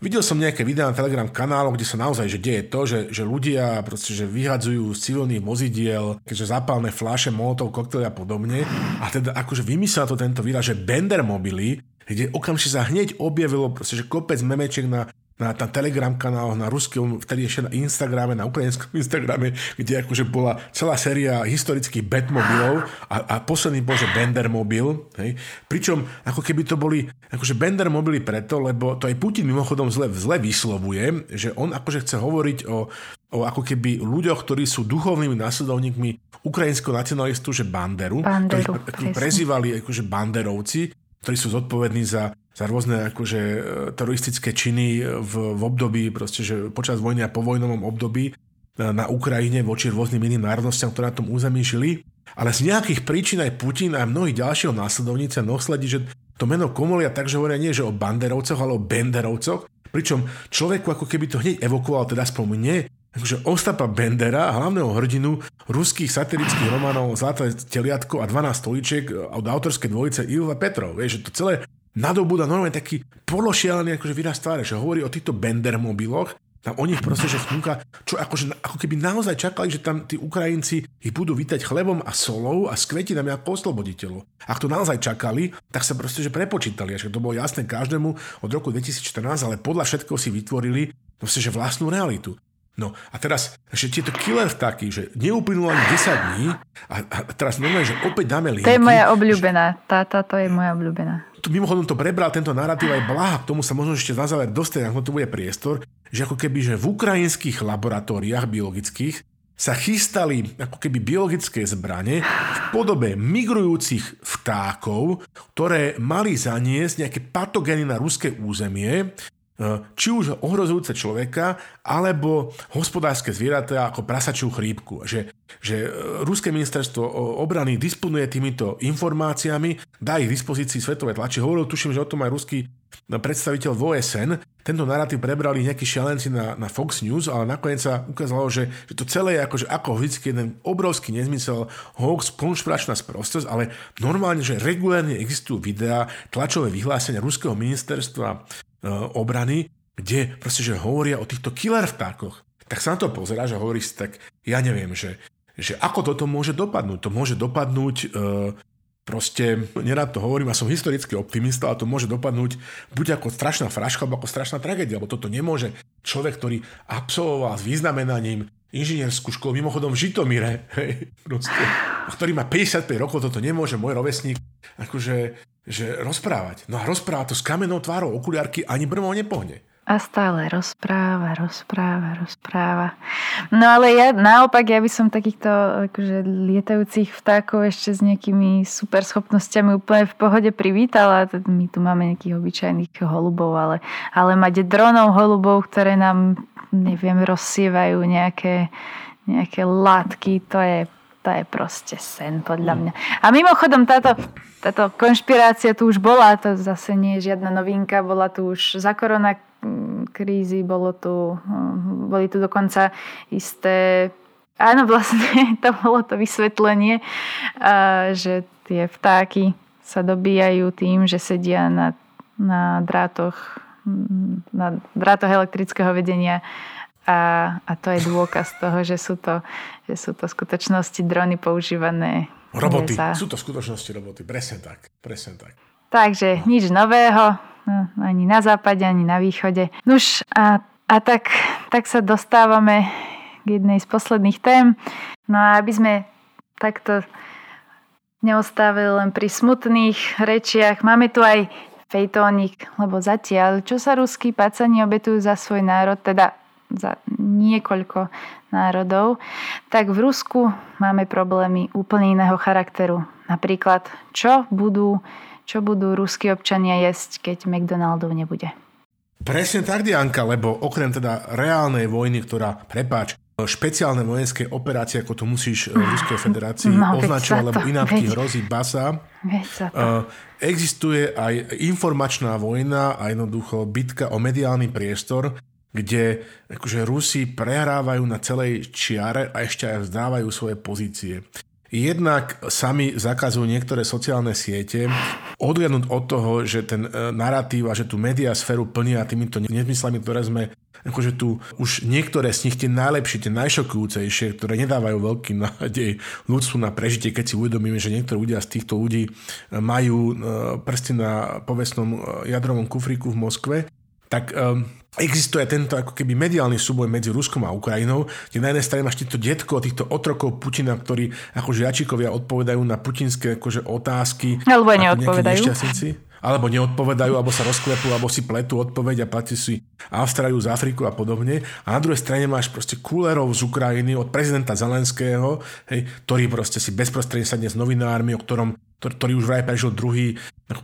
Videl som nejaké videá na Telegram kanálu, kde sa naozaj že deje to, že, že ľudia proste, že vyhadzujú z civilných vozidiel, keďže zapálne fláše, molotov, koktely a podobne. A teda akože vymyslel to tento výraz, že Bender mobily, kde okamžite sa hneď objavilo proste, že kopec memečiek na na, na Telegram kanáloch, na ruskom, vtedy ešte na Instagrame, na ukrajinskom Instagrame, kde akože bola celá séria historických Batmobilov a, a posledný bol, že Bender mobil. Hej. Pričom ako keby to boli akože Bender mobily preto, lebo to aj Putin mimochodom zle, zle vyslovuje, že on akože chce hovoriť o, o ako keby ľuďoch, ktorí sú duchovnými následovníkmi ukrajinského nacionalistu, že Banderu, Banderu ktorých prezývali akože Banderovci, ktorí sú zodpovední za za rôzne akože, e, teroristické činy v, v období, proste, že počas vojny a po vojnovom období e, na Ukrajine voči rôznym iným národnostiam, ktoré na tom území žili. Ale z nejakých príčin aj Putin a mnohí ďalšieho následovníci nosledí, že to meno komolia takže hovoria nie, že o banderovcoch, ale o benderovcoch, pričom človeku ako keby to hneď evokoval, teda aspoň mne, Takže Ostapa Bendera, hlavného hrdinu ruských satirických románov Zlaté teliatko a 12 stoličiek od autorskej dvojice Ilva Petrov. Vieš, že to celé nadobúda normálne taký pološialený akože výraz tváre, že hovorí o týchto Bender mobiloch, tam o nich proste, že vnúka, čo akože, ako keby naozaj čakali, že tam tí Ukrajinci ich budú vítať chlebom a solou a s kvetinami ako osloboditeľov. Ak to naozaj čakali, tak sa proste, že prepočítali, že to bolo jasné každému od roku 2014, ale podľa všetkého si vytvorili proste, že vlastnú realitu. No a teraz, že tieto killer vtáky, že neuplynulo ani 10 dní a, a teraz normálne, že opäť dáme linky. To je moja obľúbená. Tá, tá, to je moja obľúbená. Tu, mimochodom to prebral tento narratív aj Blaha, k tomu sa možno ešte na záver dostane, ako to bude priestor, že ako keby, že v ukrajinských laboratóriách biologických sa chystali ako keby biologické zbranie v podobe migrujúcich vtákov, ktoré mali zaniesť nejaké patogény na ruské územie či už ohrozujúce človeka, alebo hospodárske zvieratá ako prasačiu chrípku. Že, že e, Ruské ministerstvo obrany disponuje týmito informáciami, dá ich dispozícii svetové tlači. Hovoril, tuším, že o tom aj ruský predstaviteľ v OSN. Tento narratív prebrali nejakí šialenci na, na Fox News, ale nakoniec sa ukázalo, že, že to celé je akože, ako vždycky jeden obrovský nezmysel, hoax, konšpiračná sprostosť, ale normálne, že regulárne existujú videá, tlačové vyhlásenia ruského ministerstva obrany, kde proste, že hovoria o týchto killer vtákoch. Tak sa na to pozeráš a hovoríš tak, ja neviem, že, že ako toto môže dopadnúť. To môže dopadnúť e, proste, nerád to hovorím, a som historický optimista, ale to môže dopadnúť buď ako strašná fraška, alebo ako strašná tragédia, lebo toto nemôže človek, ktorý absolvoval s významenaním inžinierskú školu, mimochodom v Žitomire, hej, proste, ktorý má 55 rokov, toto nemôže môj rovesník akože že rozprávať. No a rozpráva to s kamennou tvárou okuliarky ani brmou nepohne. A stále rozpráva, rozpráva, rozpráva. No ale ja naopak, ja by som takýchto akože, lietajúcich vtákov ešte s nejakými super schopnosťami úplne v pohode privítala. My tu máme nejakých obyčajných holubov, ale, ale mať dronov holubov, ktoré nám, neviem, rozsievajú nejaké, nejaké látky, to je to je proste sen podľa mňa. A mimochodom táto, táto konšpirácia tu už bola, to zase nie je žiadna novinka, bola tu už za korona krízy, bolo tu, hm, boli tu dokonca isté Áno, vlastne to bolo to vysvetlenie, že tie vtáky sa dobíjajú tým, že sedia na, na drátoch na drátoch elektrického vedenia a, a to je dôkaz toho, že sú to, že sú to skutočnosti drony používané. Roboty, za... sú to skutočnosti roboty, presne tak, presne tak. Takže nič nového, no, ani na západe, ani na východe. Nuž a, a tak, tak sa dostávame k jednej z posledných tém. No a aby sme takto neostávali len pri smutných rečiach, máme tu aj fejtónik, lebo zatiaľ, čo sa ruskí pacani obetujú za svoj národ, teda za niekoľko národov, tak v Rusku máme problémy úplne iného charakteru. Napríklad, čo budú, čo budú ruskí občania jesť, keď McDonaldov nebude. Presne tak, Dianka, lebo okrem teda reálnej vojny, ktorá, prepáč, špeciálne vojenské operácie, ako to musíš v Ruskej federácii no, označovať, lebo inávky hrozí basa. Uh, existuje aj informačná vojna a jednoducho bitka o mediálny priestor, kde akože Rusi prehrávajú na celej čiare a ešte aj vzdávajú svoje pozície. Jednak sami zakazujú niektoré sociálne siete, odhľadnúť od toho, že ten e, narratív a že tú mediasféru plnia týmito nezmyslami, ktoré sme akože tu už niektoré z nich tie najlepšie, tie najšokujúcejšie, ktoré nedávajú veľký nádej ľudstvu na prežitie, keď si uvedomíme, že niektorí ľudia z týchto ľudí majú e, prsty na povestnom e, jadrovom kufríku v Moskve, tak existuje tento ako keby mediálny súboj medzi Ruskom a Ukrajinou, kde na jednej strane máš týchto detkov, týchto otrokov Putina, ktorí ako žiačikovia odpovedajú na putinské akože otázky. Alebo neodpovedajú. Alebo neodpovedajú, alebo sa rozklepú, alebo si pletú odpoveď a platí si Austráliu z Afriku a podobne. A na druhej strane máš proste kúlerov z Ukrajiny od prezidenta Zelenského, hej, ktorý proste si bezprostredne sadne s novinármi, o ktorom ktorý už vraj prežil druhý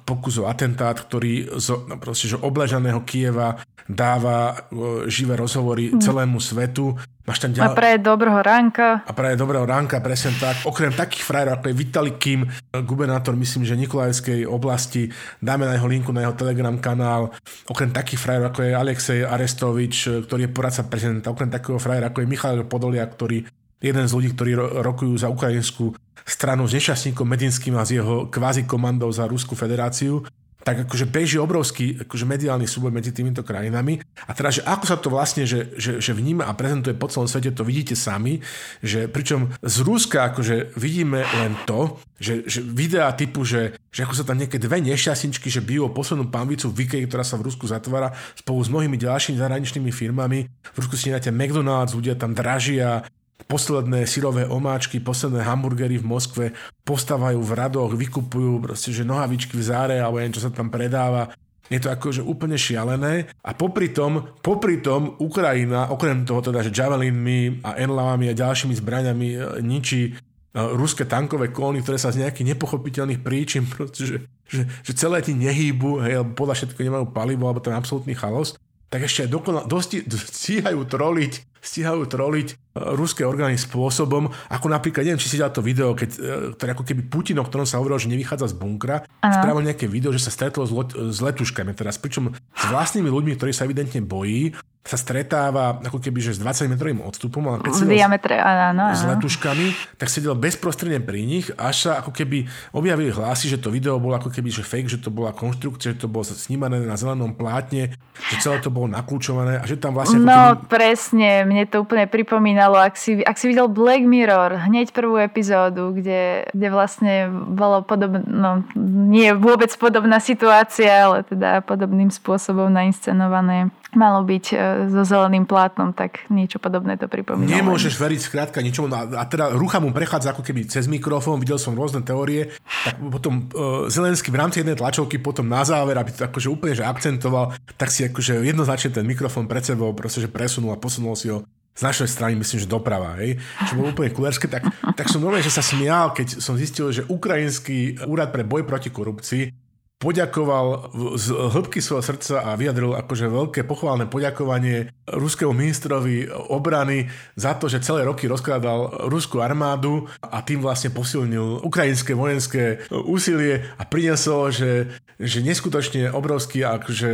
pokus o atentát, ktorý zo no proste, že obležaného Kieva dáva živé rozhovory mm. celému svetu. Máš tam ďalej... A praje dobrého ránka. A praje dobrého ránka, presne tak. Okrem takých frajerov, ako je Vitali Kim, gubernátor, myslím, že Nikolajskej oblasti, dáme na jeho linku na jeho Telegram kanál. Okrem takých frajerov, ako je Alexej Arestovič, ktorý je poradca prezidenta. Okrem takého frajera, ako je Michal Podolia, ktorý jeden z ľudí, ktorí rokujú za ukrajinskú stranu s nešťastníkom Medinským a s jeho kvázi komandou za Rusku federáciu, tak akože beží obrovský akože mediálny súboj medzi týmito krajinami. A teda, že ako sa to vlastne, že, že, že vníma a prezentuje po celom svete, to vidíte sami, že pričom z Ruska akože vidíme len to, že, že videá typu, že, že ako sa tam nejaké dve nešťastničky, že bijú o poslednú pambicu v Ikei, ktorá sa v Rusku zatvára spolu s mnohými ďalšími zahraničnými firmami. V Rusku si nájdete McDonald's, ľudia tam dražia, posledné syrové omáčky, posledné hamburgery v Moskve postávajú v radoch, vykupujú proste, že nohavičky v záre alebo neviem, čo sa tam predáva. Je to akože úplne šialené a popri tom, popri tom Ukrajina, okrem toho teda, že Javelinmi a Enlavami a ďalšími zbraňami e, ničí e, ruské tankové kolóny, ktoré sa z nejakých nepochopiteľných príčin, proste, že, že, že celé ti nehýbu, hej, podľa všetko nemajú palivo, alebo ten absolútny chaos, tak ešte aj dokonal, dosti, stíhajú troliť stíhajú troliť e, ruské orgány spôsobom, ako napríklad, neviem, či si dal to video, keď, e, ktoré ako keby Putin, o ktorom sa hovorilo, že nevychádza z bunkra, spravil nejaké video, že sa stretlo s, let, s letuškami teraz, pričom s vlastnými ľuďmi, ktorí sa evidentne bojí, sa stretáva ako keby, že s 20 metrovým odstupom, ale keď sedel diametre, áno, áno. s letuškami, tak sedel bezprostredne pri nich, až sa ako keby objavili hlasy, že to video bolo ako keby, že fake, že to bola konštrukcia, že to bolo snímané na zelenom plátne, že celé to bolo naklúčované a že tam vlastne... No keby... presne, mne to úplne pripomínalo, ak si, ak si videl Black Mirror, hneď prvú epizódu, kde, kde vlastne bolo podobné, no nie vôbec podobná situácia, ale teda podobným spôsobom nainscenované malo byť e, so zeleným plátnom, tak niečo podobné to pripomína. Nemôžeš veriť skrátka ničomu. A teda rucha mu prechádza ako keby cez mikrofón, videl som rôzne teórie, tak potom uh, Zelenský v rámci jednej tlačovky potom na záver, aby to akože úplne že akcentoval, tak si akože jednoznačne ten mikrofón pred sebou proste, že presunul a posunul si ho z našej strany, myslím, že doprava, hej, čo bolo úplne kulerské, tak, tak som normálne, že sa smial, keď som zistil, že Ukrajinský úrad pre boj proti korupcii poďakoval z hĺbky svojho srdca a vyjadril akože veľké pochválne poďakovanie ruskému ministrovi obrany za to, že celé roky rozkladal ruskú armádu a tým vlastne posilnil ukrajinské vojenské úsilie a priniesol, že, že neskutočne obrovský akože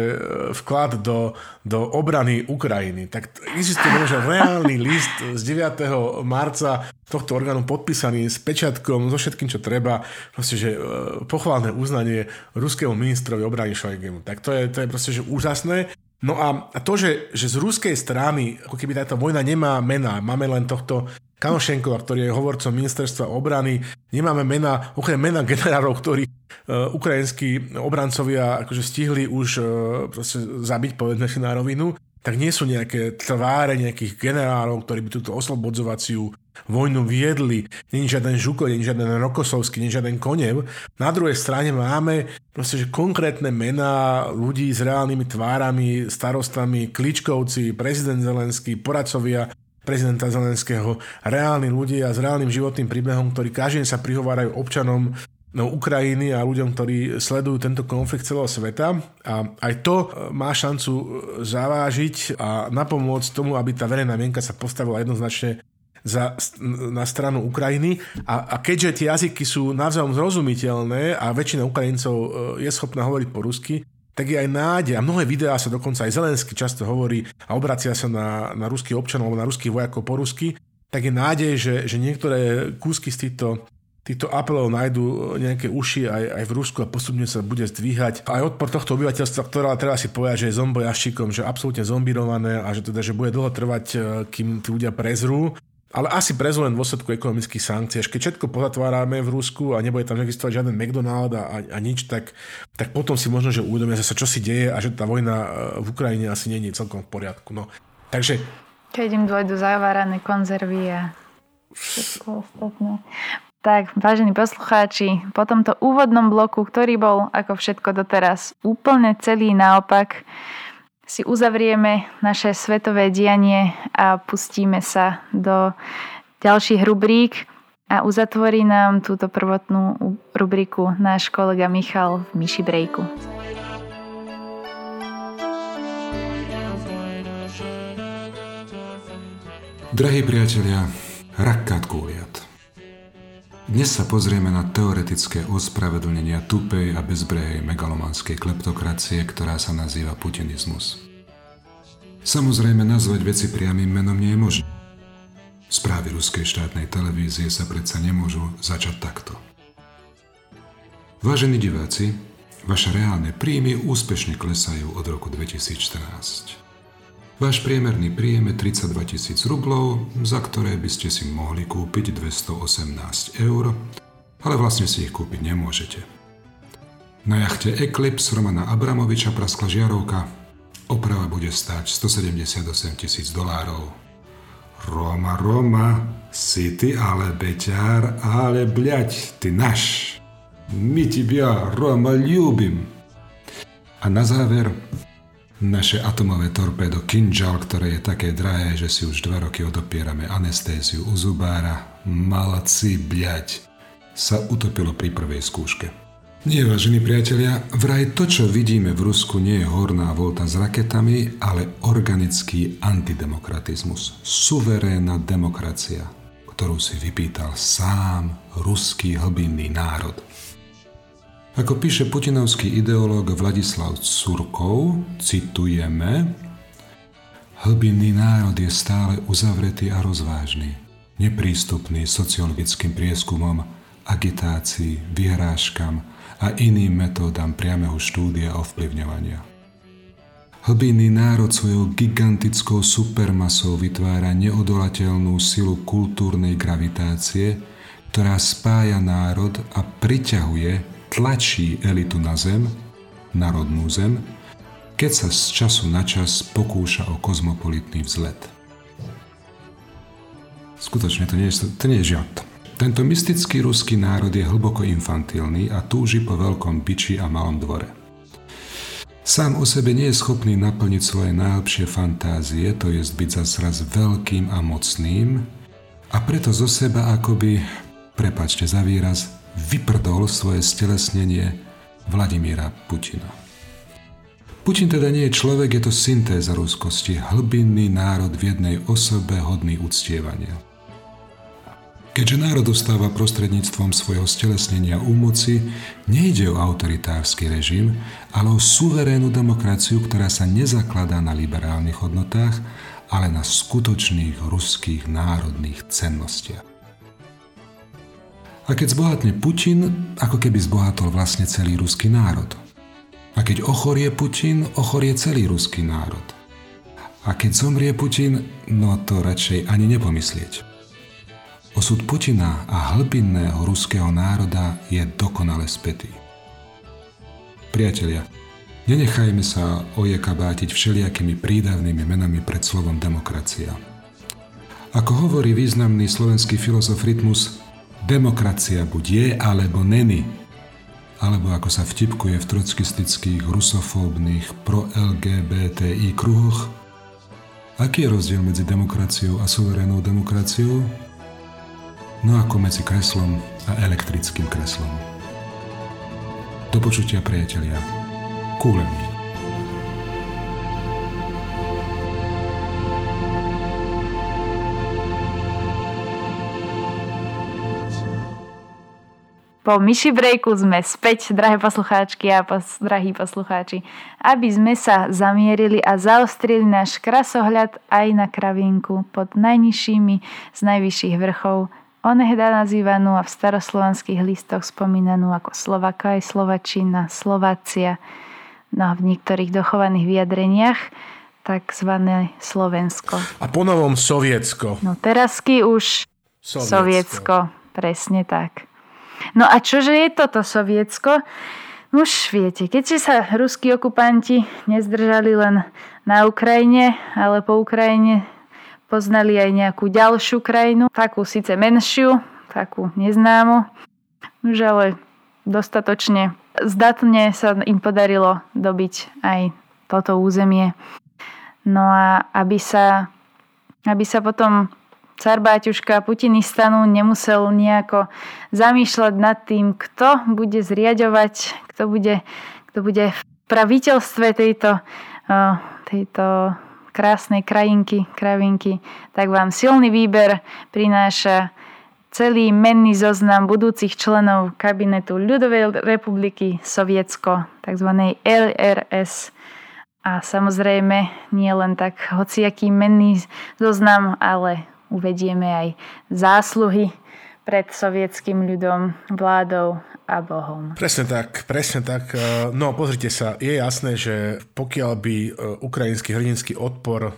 vklad do, do obrany Ukrajiny. Tak existuje že reálny list z 9. marca tohto orgánu podpísaný s pečiatkom, so všetkým, čo treba, proste, že e, pochválne uznanie ruskému ministrovi obrany Šojgemu. Tak to je, to je proste, že úžasné. No a to, že, že z ruskej strany, ako keby táto vojna nemá mena, máme len tohto Kanošenkova, ktorý je hovorcom ministerstva obrany, nemáme mena, okrem mena generálov, ktorí uh, ukrajinskí obrancovia akože stihli už uh, zabiť, povedzme si na rovinu, tak nie sú nejaké tváre nejakých generálov, ktorí by túto oslobodzovaciu vojnu viedli. Není žiaden Žuko, není žiaden Rokosovský, není žiaden Konev. Na druhej strane máme proste, že konkrétne mená ľudí s reálnymi tvárami, starostami, Kličkovci, prezident Zelenský, poradcovia prezidenta Zelenského, reálni ľudia s reálnym životným príbehom, ktorí každý sa prihovárajú občanom no, Ukrajiny a ľuďom, ktorí sledujú tento konflikt celého sveta. A aj to e, má šancu e, zavážiť a napomôcť tomu, aby tá verejná mienka sa postavila jednoznačne za, na stranu Ukrajiny a, a keďže tie jazyky sú navzájom zrozumiteľné a väčšina Ukrajincov e, je schopná hovoriť po rusky, tak je aj nádej a mnohé videá sa dokonca aj Zelensky často hovorí a obracia sa na, na ruských občanov alebo na ruských vojakov po rusky, tak je nádej, že, že niektoré kúsky z týchto týchto apelov nájdú nejaké uši aj, aj v Rusku a postupne sa bude zdvíhať. Aj odpor tohto obyvateľstva, ktoré treba si povedať, že je zombojaščikom, že absolútne zombirované a že teda, že bude dlho trvať, e, kým tí ľudia prezrú. Ale asi prezú len dôsledku ekonomických sankcií. Až keď všetko pozatvárame v Rusku a nebude tam existovať žiaden McDonald a, a nič, tak, tak potom si možno, že uvedomia sa, čo si deje a že tá vojna e, v Ukrajine asi není celkom v poriadku. No. Takže... Keď im dôjdu zavárané konzervy a všetko ostatné. Tak, vážení poslucháči, po tomto úvodnom bloku, ktorý bol ako všetko doteraz úplne celý naopak, si uzavrieme naše svetové dianie a pustíme sa do ďalších rubrík. A uzatvorí nám túto prvotnú rubriku náš kolega Michal v Myši Brejku. Drahí priatelia, rakát kúliat. Dnes sa pozrieme na teoretické ospravedlnenia tupej a bezbrehej megalomanskej kleptokracie, ktorá sa nazýva putinizmus. Samozrejme, nazvať veci priamým menom nie je možné. Správy ruskej štátnej televízie sa predsa nemôžu začať takto. Vážení diváci, vaše reálne príjmy úspešne klesajú od roku 2014. Váš priemerný príjem je 32 tisíc rublov, za ktoré by ste si mohli kúpiť 218 eur, ale vlastne si ich kúpiť nemôžete. Na jachte Eclipse Romana Abramoviča praskla žiarovka. Oprava bude stať 178 tisíc dolárov. Roma, Roma, si ty ale beťár, ale bľať, ty naš. My tebia, Roma, ľúbim. A na záver naše atomové torpédo Kinjal, ktoré je také drahé, že si už dva roky odopierame anestéziu u zubára, malaci bľať, sa utopilo pri prvej skúške. Nie, vážení priatelia, vraj to, čo vidíme v Rusku, nie je horná volta s raketami, ale organický antidemokratizmus. Suverénna demokracia, ktorú si vypýtal sám ruský hlbinný národ. Ako píše putinovský ideológ Vladislav Curkov, citujeme, Hlbinný národ je stále uzavretý a rozvážny, neprístupný sociologickým prieskumom, agitácii, vyhrážkam a iným metódam priameho štúdia ovplyvňovania. Hlbinný národ svojou gigantickou supermasou vytvára neodolateľnú silu kultúrnej gravitácie, ktorá spája národ a priťahuje tlačí elitu na zem, národnú zem, keď sa z času na čas pokúša o kozmopolitný vzlet. Skutočne to nie je, to nie je žiart. Tento mystický ruský národ je hlboko infantilný a túži po veľkom biči a malom dvore. Sám o sebe nie je schopný naplniť svoje najlepšie fantázie, to je byť zas veľkým a mocným, a preto zo seba akoby, prepačte za výraz, vyprdol svoje stelesnenie Vladimíra Putina. Putin teda nie je človek, je to syntéza ruskosti, hlbinný národ v jednej osobe hodný uctievania. Keďže národ dostáva prostredníctvom svojho stelesnenia u moci, nejde o autoritársky režim, ale o suverénnu demokraciu, ktorá sa nezakladá na liberálnych hodnotách, ale na skutočných ruských národných cennostiach. A keď zbohatne Putin, ako keby zbohatol vlastne celý ruský národ. A keď ochorie Putin, ochorie celý ruský národ. A keď zomrie Putin, no to radšej ani nepomyslieť. Osud Putina a hlbinného ruského národa je dokonale spätý. Priatelia, nenechajme sa ojekabátiť všelijakými prídavnými menami pred slovom demokracia. Ako hovorí významný slovenský filozof Rytmus, Demokracia buď je, alebo není. Alebo ako sa vtipkuje v trockistických, rusofóbnych, pro-LGBTI kruhoch. Aký je rozdiel medzi demokraciou a suverénnou demokraciou? No ako medzi kreslom a elektrickým kreslom. Do počutia priatelia. Kúlem. Po myši brejku sme späť, drahé poslucháčky a pos, drahí poslucháči, aby sme sa zamierili a zaostrili náš krasohľad aj na kravinku pod najnižšími z najvyšších vrchov, onehda nazývanú a v staroslovanských listoch spomínanú ako Slovaka aj Slovačina, Slovácia, no a v niektorých dochovaných vyjadreniach takzvané Slovensko. A ponovom Sovietsko. No terasky už Sovietsko. Sovietsko, presne tak. No a čože je toto Sovietsko? Už viete, keďže sa ruskí okupanti nezdržali len na Ukrajine, ale po Ukrajine poznali aj nejakú ďalšiu krajinu, takú síce menšiu, takú neznámu, už ale dostatočne zdatne sa im podarilo dobiť aj toto územie. No a aby sa, aby sa potom car Báťuška Putinistanu nemusel nejako zamýšľať nad tým, kto bude zriadovať, kto bude, kto bude v praviteľstve tejto, tejto krásnej krajinky, kravinky, tak vám silný výber prináša celý menný zoznam budúcich členov kabinetu Ľudovej republiky Sovietsko, tzv. LRS. A samozrejme nie len tak hociaký menný zoznam, ale uvedieme aj zásluhy pred sovietským ľudom, vládou a Bohom. Presne tak, presne tak. E, no pozrite sa, je jasné, že pokiaľ by e, ukrajinský hrdinský odpor e,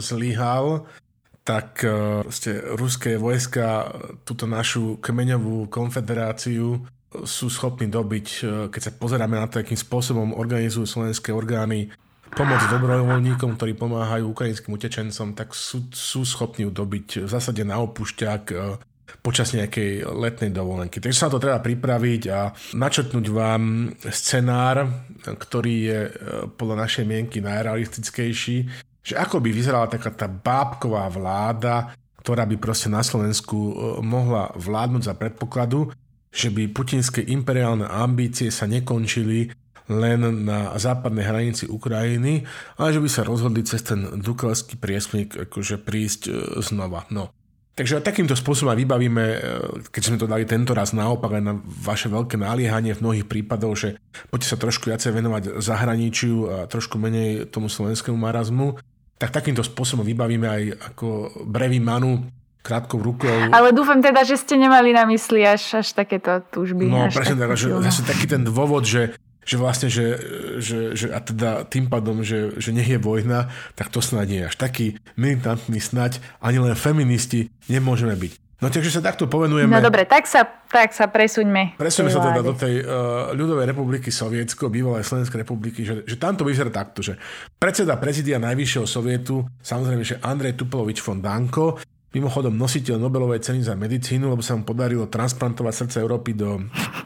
zlyhal, tak ste ruské vojska túto našu kmeňovú konfederáciu sú schopní dobiť, keď sa pozeráme na to, akým spôsobom organizujú slovenské orgány pomoc dobrovoľníkom, ktorí pomáhajú ukrajinským utečencom, tak sú, sú schopní ju v zásade na opušťák počas nejakej letnej dovolenky. Takže sa to treba pripraviť a načrtnúť vám scenár, ktorý je e, podľa našej mienky najrealistickejší, že ako by vyzerala taká tá bábková vláda, ktorá by proste na Slovensku e, mohla vládnuť za predpokladu, že by putinské imperiálne ambície sa nekončili len na západnej hranici Ukrajiny, ale že by sa rozhodli cez ten dukalský priesmik akože prísť e, znova. No. Takže takýmto spôsobom vybavíme, e, keď sme to dali tento raz naopak aj na vaše veľké naliehanie v mnohých prípadoch, že poďte sa trošku viacej venovať zahraničiu a trošku menej tomu slovenskému marazmu, tak takýmto spôsobom vybavíme aj ako brevý manu krátkou rukou. Ale dúfam teda, že ste nemali na mysli až, až takéto túžby. No presne tak, že zase taký ten dôvod, že že vlastne, že, že, že a teda tým pádom, že, že nech je vojna, tak to snad nie je až taký militantný snať, ani len feministi nemôžeme byť. No takže sa takto povenujeme. No dobre, tak sa, tak sa presuňme. Presuňme sa teda do tej uh, ľudovej republiky Sovietsko, bývalej Slovenskej republiky, že, že tam to vyzerá takto, že predseda prezidia Najvyššieho sovietu, samozrejme, že Andrej Tupolovič von Danko, mimochodom nositeľ Nobelovej ceny za medicínu, lebo sa mu podarilo transplantovať srdce Európy do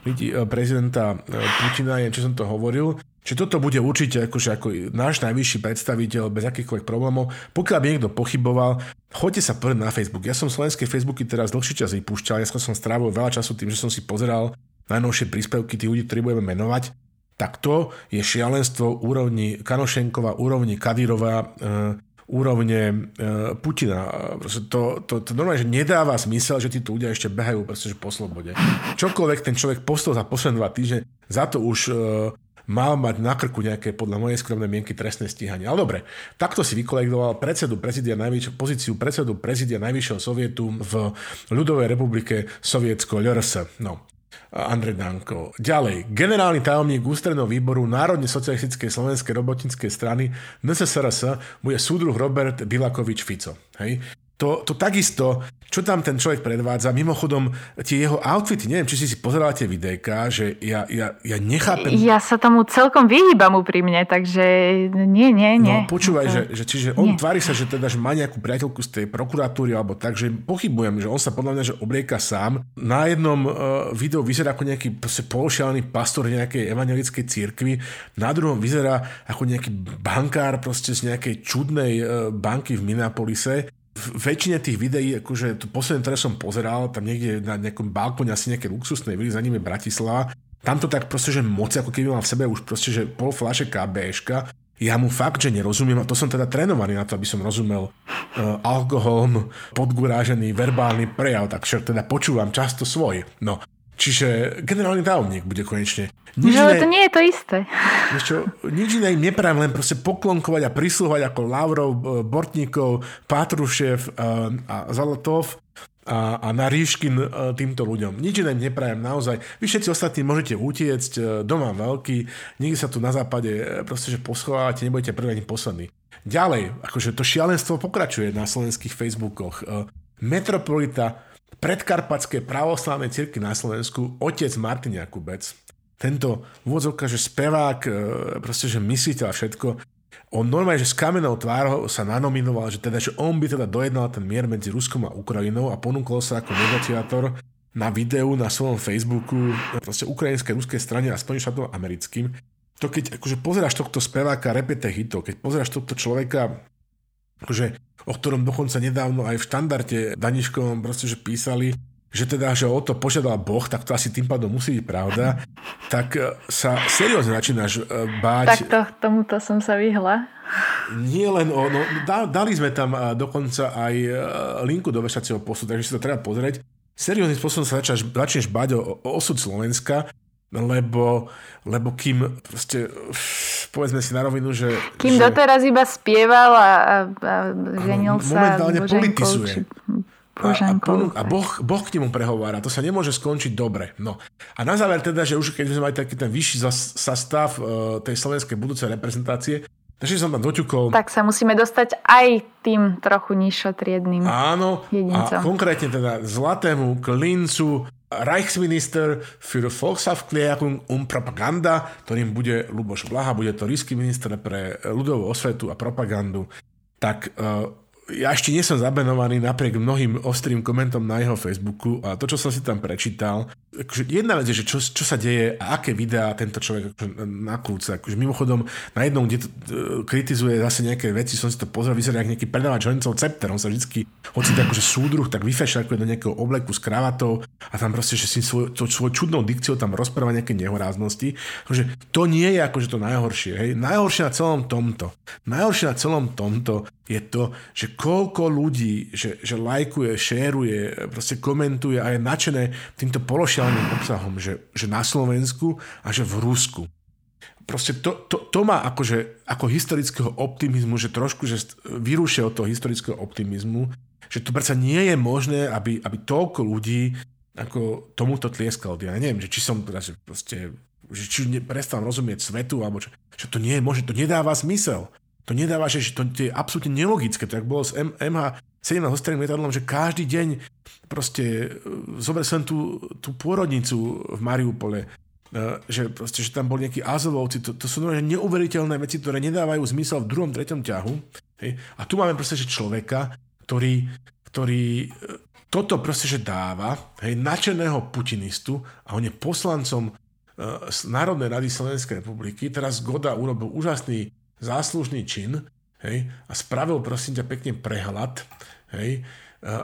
e, prezidenta e, Putina, je, čo som to hovoril. Čiže toto bude určite akože ako náš najvyšší predstaviteľ bez akýchkoľvek problémov. Pokiaľ by niekto pochyboval, choďte sa pozrieť na Facebook. Ja som slovenské Facebooky teraz dlhší čas vypúšťal, ja som strávil veľa času tým, že som si pozeral najnovšie príspevky tých ľudí, ktorí budeme menovať. Tak to je šialenstvo úrovni Kanošenkova, úrovni Kadyrova, e, úrovne e, Putina. To, to, to normálne, že nedáva zmysel, že títo ľudia ešte behajú proste, že po slobode. Čokoľvek ten človek postol za posledné dva týždne, za to už e, mal mať na krku nejaké, podľa mojej skromnej mienky, trestné stíhanie. Ale dobre, takto si vykolektoval predsedu prezidia najvyššie, pozíciu predsedu prezidia Najvyššieho sovietu v ľudovej republike Sovietsko LRS. No. Andrej Danko. Ďalej, generálny tajomník ústredného výboru Národne socialistickej slovenskej robotníckej strany NSSRS bude súdruh Robert Bilakovič Fico. Hej? To, to takisto čo tam ten človek predvádza. Mimochodom, tie jeho outfity, neviem, či si si pozerala tie videjka, že ja, ja, ja nechápem... Ja sa tomu celkom vyhýbam úprimne, takže nie, nie, nie. No počúvaj, to... že, že čiže on nie. tvári sa, že teda, že má nejakú priateľku z tej prokuratúry alebo tak, že pochybujem, že on sa podľa mňa, že oblieka sám. Na jednom uh, videu vyzerá ako nejaký pološialený pastor nejakej evangelickej cirkvi, na druhom vyzerá ako nejaký bankár proste z nejakej čudnej uh, banky v Minneapolise v väčšine tých videí, akože to posledné, ktoré som pozeral, tam niekde na nejakom balkóne asi nejaké luxusnej vily, za je Bratislava, tam to tak proste, že moc, ako keby mal v sebe už proste, že pol fľaše KBŠka, ja mu fakt, že nerozumiem, a to som teda trénovaný na to, aby som rozumel uh, alkoholom podgurážený verbálny prejav, tak však teda počúvam často svoj. No, Čiže generálny tajomník bude konečne. Nič no, iné, to nie je to isté. Čo, nič iné im neprajem, len proste poklonkovať a prisluhovať ako Lavrov, e, Bortníkov, Patrušev e, a Zalotov a, a Naríškin e, týmto ľuďom. Nič iné im neprajem naozaj. Vy všetci ostatní môžete utiecť, doma veľký, nikdy sa tu na západe proste, že poschovávate, nebudete prvý ani posledný. Ďalej, akože to šialenstvo pokračuje na slovenských Facebookoch. Metropolita predkarpatskej pravoslavnej cirky na Slovensku, otec Martin Jakubec, tento vôdzovka, že spevák, e, proste, že mysliteľ a všetko, on normálne, že s kamenou tvárou sa nanominoval, že teda, že on by teda dojednal ten mier medzi Ruskom a Ukrajinou a ponúkol sa ako negociátor na videu na svojom Facebooku proste ukrajinskej, ruskej strane a Spojeným štátom americkým. To keď akože pozeráš tohto speváka repete hitov, keď pozeráš tohto človeka akože, o ktorom dokonca nedávno aj v štandarde Daniškovom proste, že písali, že teda, že o to požiadal Boh, tak to asi tým pádom musí byť pravda, tak e, sa seriózne začínaš e, báť. Tak to, tomuto som sa vyhla. Nie len o, no, dali sme tam e, dokonca aj linku do vešacieho postu, takže si to treba pozrieť. Serióznym spôsobom sa začneš, začneš báť o, o osud Slovenska, lebo, lebo kým proste, povedzme si na rovinu, že... Kým že, doteraz iba spieval a, a, a ženil sa momentálne politizuje. Či a, a, ponúk, a boh, boh k nemu prehovára. To sa nemôže skončiť dobre. No. A na záver teda, že už keď sme mali taký ten vyšší sastav uh, tej slovenskej budúcej reprezentácie, takže som tam doťukol. Tak sa musíme dostať aj tým trochu nižšotriedným Áno, jedincom. a konkrétne teda zlatému klincu Reichsminister für Volksaufklärung und Propaganda, ktorým bude Luboš Blaha, bude to rísky minister pre ľudovú osvetu a propagandu. Tak uh, ja ešte nie som zabenovaný napriek mnohým ostrým komentom na jeho Facebooku a to, čo som si tam prečítal, akože jedna vec je, že čo, čo sa deje a aké videá tento človek akože nakrúca. Akože mimochodom, na jednom, kde to, uh, kritizuje zase nejaké veci, som si to pozrel, vyzerá ako nejaký predávač honicov Cepter. On sa vždy, hoci akože súdruh, tak vyfešia ako do nejakého obleku s kravatou a tam proste, že si svoj, to, svoj čudnou dikciou tam rozpráva nejaké nehoráznosti. Akože to nie je akože to najhoršie. Hej. Najhoršie na celom tomto. Najhoršie na celom tomto je to, že koľko ľudí, že, že lajkuje, šéruje, proste komentuje a je nadšené týmto pološiam sociálnym obsahom, že, že na Slovensku a že v Rusku. Proste to, to, to má akože, ako historického optimizmu, že trošku že vyrúšia od toho historického optimizmu, že to predsa nie je možné, aby, aby toľko ľudí ako tomuto tlieskalo. Ja neviem, že či som teda, že proste, že či prestal rozumieť svetu, alebo čo, že to nie je možné, to nedáva zmysel. To nedáva, že, to, to je absolútne nelogické. To bolo s M, MH 17 ostrým lietadlom, že každý deň proste e, zober som tú, tú pôrodnicu v Mariupole, e, že, proste, že tam boli nejakí azovovci, to, to sú neuveriteľné veci, ktoré nedávajú zmysel v druhom, treťom ťahu. Hej. A tu máme proste, že človeka, ktorý, ktorý e, toto proste, že dáva, hej, načeného putinistu a on je poslancom z Národnej rady Slovenskej republiky. Teraz Goda urobil úžasný záslužný čin hej, a spravil prosím ťa pekne prehľad hej,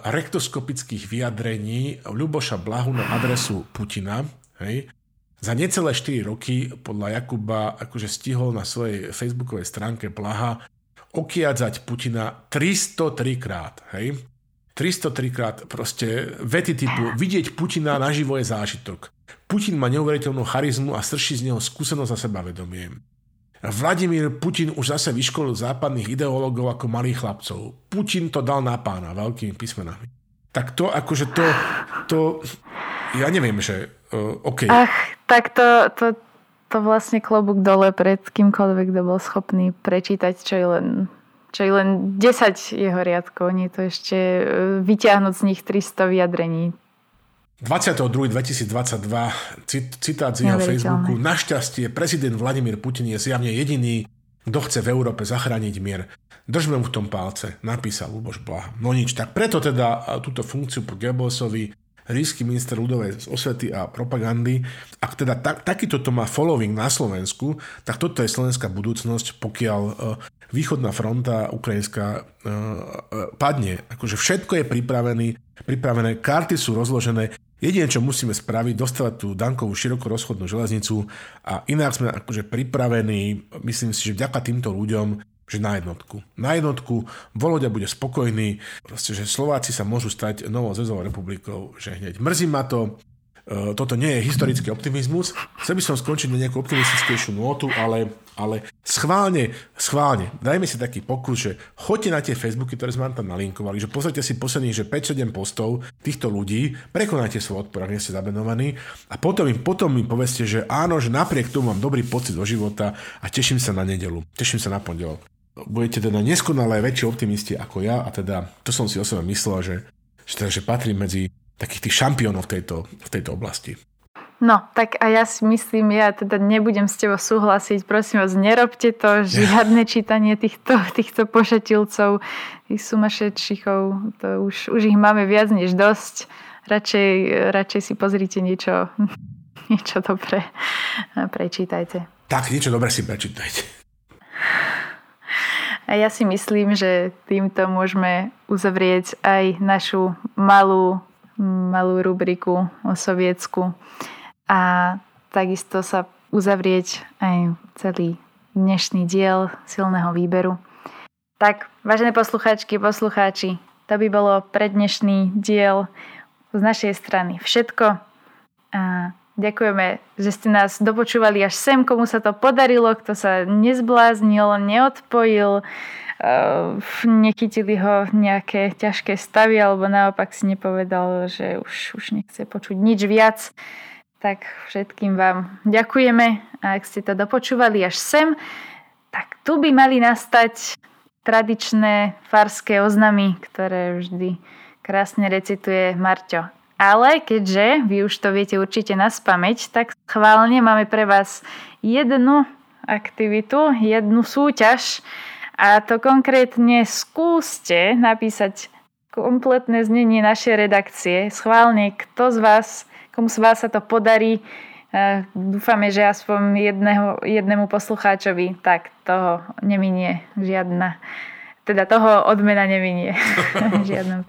rektoskopických vyjadrení Ľuboša Blahu na adresu Putina. Hej. Za necelé 4 roky podľa Jakuba akože stihol na svojej facebookovej stránke Blaha okiadzať Putina 303 krát. Hej. 303 krát proste vety typu vidieť Putina naživo je zážitok. Putin má neuveriteľnú charizmu a strší z neho skúsenosť a sebavedomie. Vladimír Putin už zase vyškolil západných ideológov ako malých chlapcov. Putin to dal na pána veľkými písmenami. Tak to akože to, to ja neviem, že uh, OK. Ach, tak to, to, to vlastne klobúk dole pred kýmkoľvek, kto bol schopný prečítať, čo je len čo je len 10 jeho riadkov, nie to ešte e, vyťahnuť z nich 300 vyjadrení. 22.2022, citát z jeho Facebooku. Našťastie prezident Vladimír Putin je zjavne jediný, kto chce v Európe zachrániť mier. Držme mu v tom palce, napísal Luboš Blaha. No nič, tak preto teda túto funkciu po Goebbelsovi rísky minister ľudovej osvety a propagandy. Ak teda tak, takýto to má following na Slovensku, tak toto je slovenská budúcnosť, pokiaľ uh, východná fronta ukrajinská uh, padne. Akože všetko je pripravené, pripravené, karty sú rozložené, Jediné, čo musíme spraviť, dostávať tú Dankovú široko rozchodnú železnicu a inak sme akože pripravení, myslím si, že vďaka týmto ľuďom, že na jednotku. Na jednotku Volodia bude spokojný, proste, že Slováci sa môžu stať novou zväzovou republikou, že hneď mrzí ma to, e, toto nie je historický optimizmus. Chcel by som skončiť na nejakú optimistickejšiu notu, ale ale schválne, schválne, dajme si taký pokus, že choďte na tie Facebooky, ktoré sme vám tam nalinkovali, že pozrite si posledných, že 5-7 postov týchto ľudí, prekonajte svoj odpor, ak nie ste zabenovaní a potom im, potom mi povedzte, že áno, že napriek tomu mám dobrý pocit do života a teším sa na nedelu, teším sa na pondelok. Budete teda neskonalé väčší optimisti ako ja a teda to som si o sebe myslel, že, že, teda, že patrím medzi takých tých šampiónov v tejto, v tejto oblasti. No, tak a ja si myslím, ja teda nebudem s tebou súhlasiť. Prosím vás, nerobte to. Žiadne čítanie týchto, týchto pošetilcov, tých sumašečichov. To už, už ich máme viac než dosť. Radšej, radšej si pozrite niečo, niečo dobré. Prečítajte. Tak, niečo dobré si prečítajte. A ja si myslím, že týmto môžeme uzavrieť aj našu malú, malú rubriku o Sovietsku a takisto sa uzavrieť aj celý dnešný diel silného výberu. Tak, vážené poslucháčky, poslucháči, to by bolo pre dnešný diel z našej strany všetko. A ďakujeme, že ste nás dopočúvali až sem, komu sa to podarilo, kto sa nezbláznil, neodpojil, nechytili ho nejaké ťažké stavy alebo naopak si nepovedal, že už, už nechce počuť nič viac. Tak všetkým vám ďakujeme a ak ste to dopočúvali až sem, tak tu by mali nastať tradičné farské oznamy, ktoré vždy krásne recituje Marťo. Ale keďže vy už to viete určite na spameť, tak chválne máme pre vás jednu aktivitu, jednu súťaž a to konkrétne skúste napísať kompletné znenie našej redakcie. Schválne, kto z vás, komu z vás sa to podarí, dúfame, že aspoň jedného, jednému poslucháčovi, tak toho neminie žiadna, teda toho odmena neminie. Žiadnom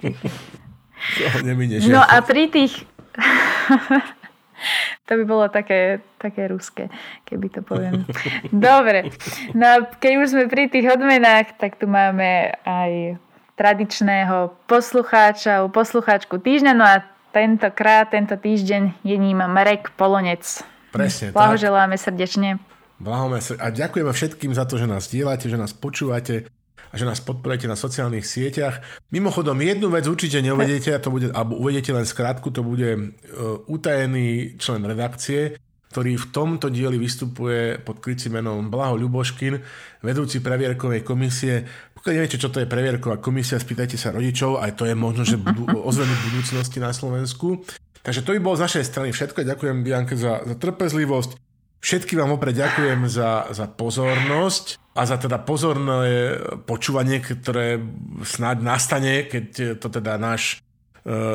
neminie No a pri tých... to by bolo také, také ruské, keby to poviem. Dobre, no a keď už sme pri tých odmenách, tak tu máme aj tradičného poslucháča, poslucháčku týždňa, no a tentokrát, tento týždeň je ním Marek Polonec. Presne Blahoželáme tak. srdečne. Blahoželáme a ďakujeme všetkým za to, že nás dielate, že nás počúvate a že nás podporujete na sociálnych sieťach. Mimochodom, jednu vec určite neuvedete, a to bude, alebo uvedete len skrátku, to bude uh, utajený člen redakcie, ktorý v tomto dieli vystupuje pod krycím menom Blaho Ľuboškin, vedúci previerkovej komisie pokiaľ neviete, čo to je previerková komisia, spýtajte sa rodičov, aj to je možno, že budú ozvenu budúcnosti na Slovensku. Takže to by bolo z našej strany všetko. Ďakujem Bianke za, za trpezlivosť. Všetkým vám opred ďakujem za, za pozornosť a za teda pozorné počúvanie, ktoré snáď nastane, keď to teda náš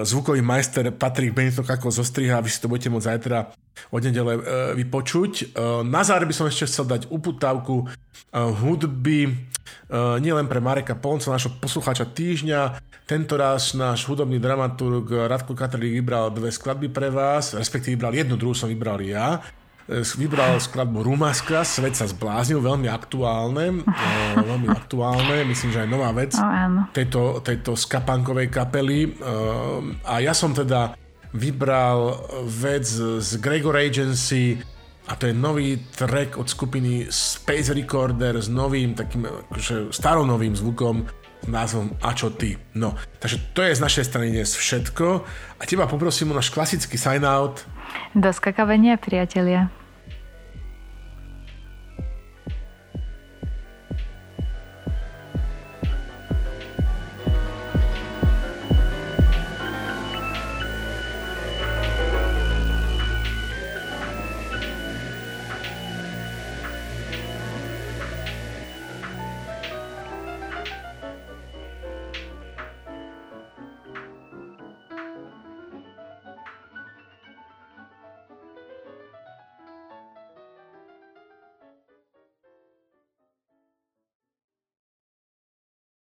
zvukový majster Patrik Benitok ako zostriha, vy si to budete môcť zajtra od nedele uh, vypočuť. Uh, na záver by som ešte chcel dať uputávku hudby Eh, nielen pre Mareka Polonca, našho poslucháča týždňa. Tento raz náš hudobný dramaturg Radko Katrlík vybral dve skladby pre vás, respektíve vybral jednu, druhú som vybral ja. Eh, vybral skladbu Rumaska, Svet sa zbláznil, veľmi aktuálne, eh, veľmi aktuálne, myslím, že aj nová vec tejto, tejto skapankovej kapely. A ja som teda vybral vec z Gregor Agency, a to je nový track od skupiny Space Recorder s novým, takým akože staronovým zvukom s názvom A čo ty. No, takže to je z našej strany dnes všetko a teba poprosím o náš klasický sign out. Do skakavenia, priatelia.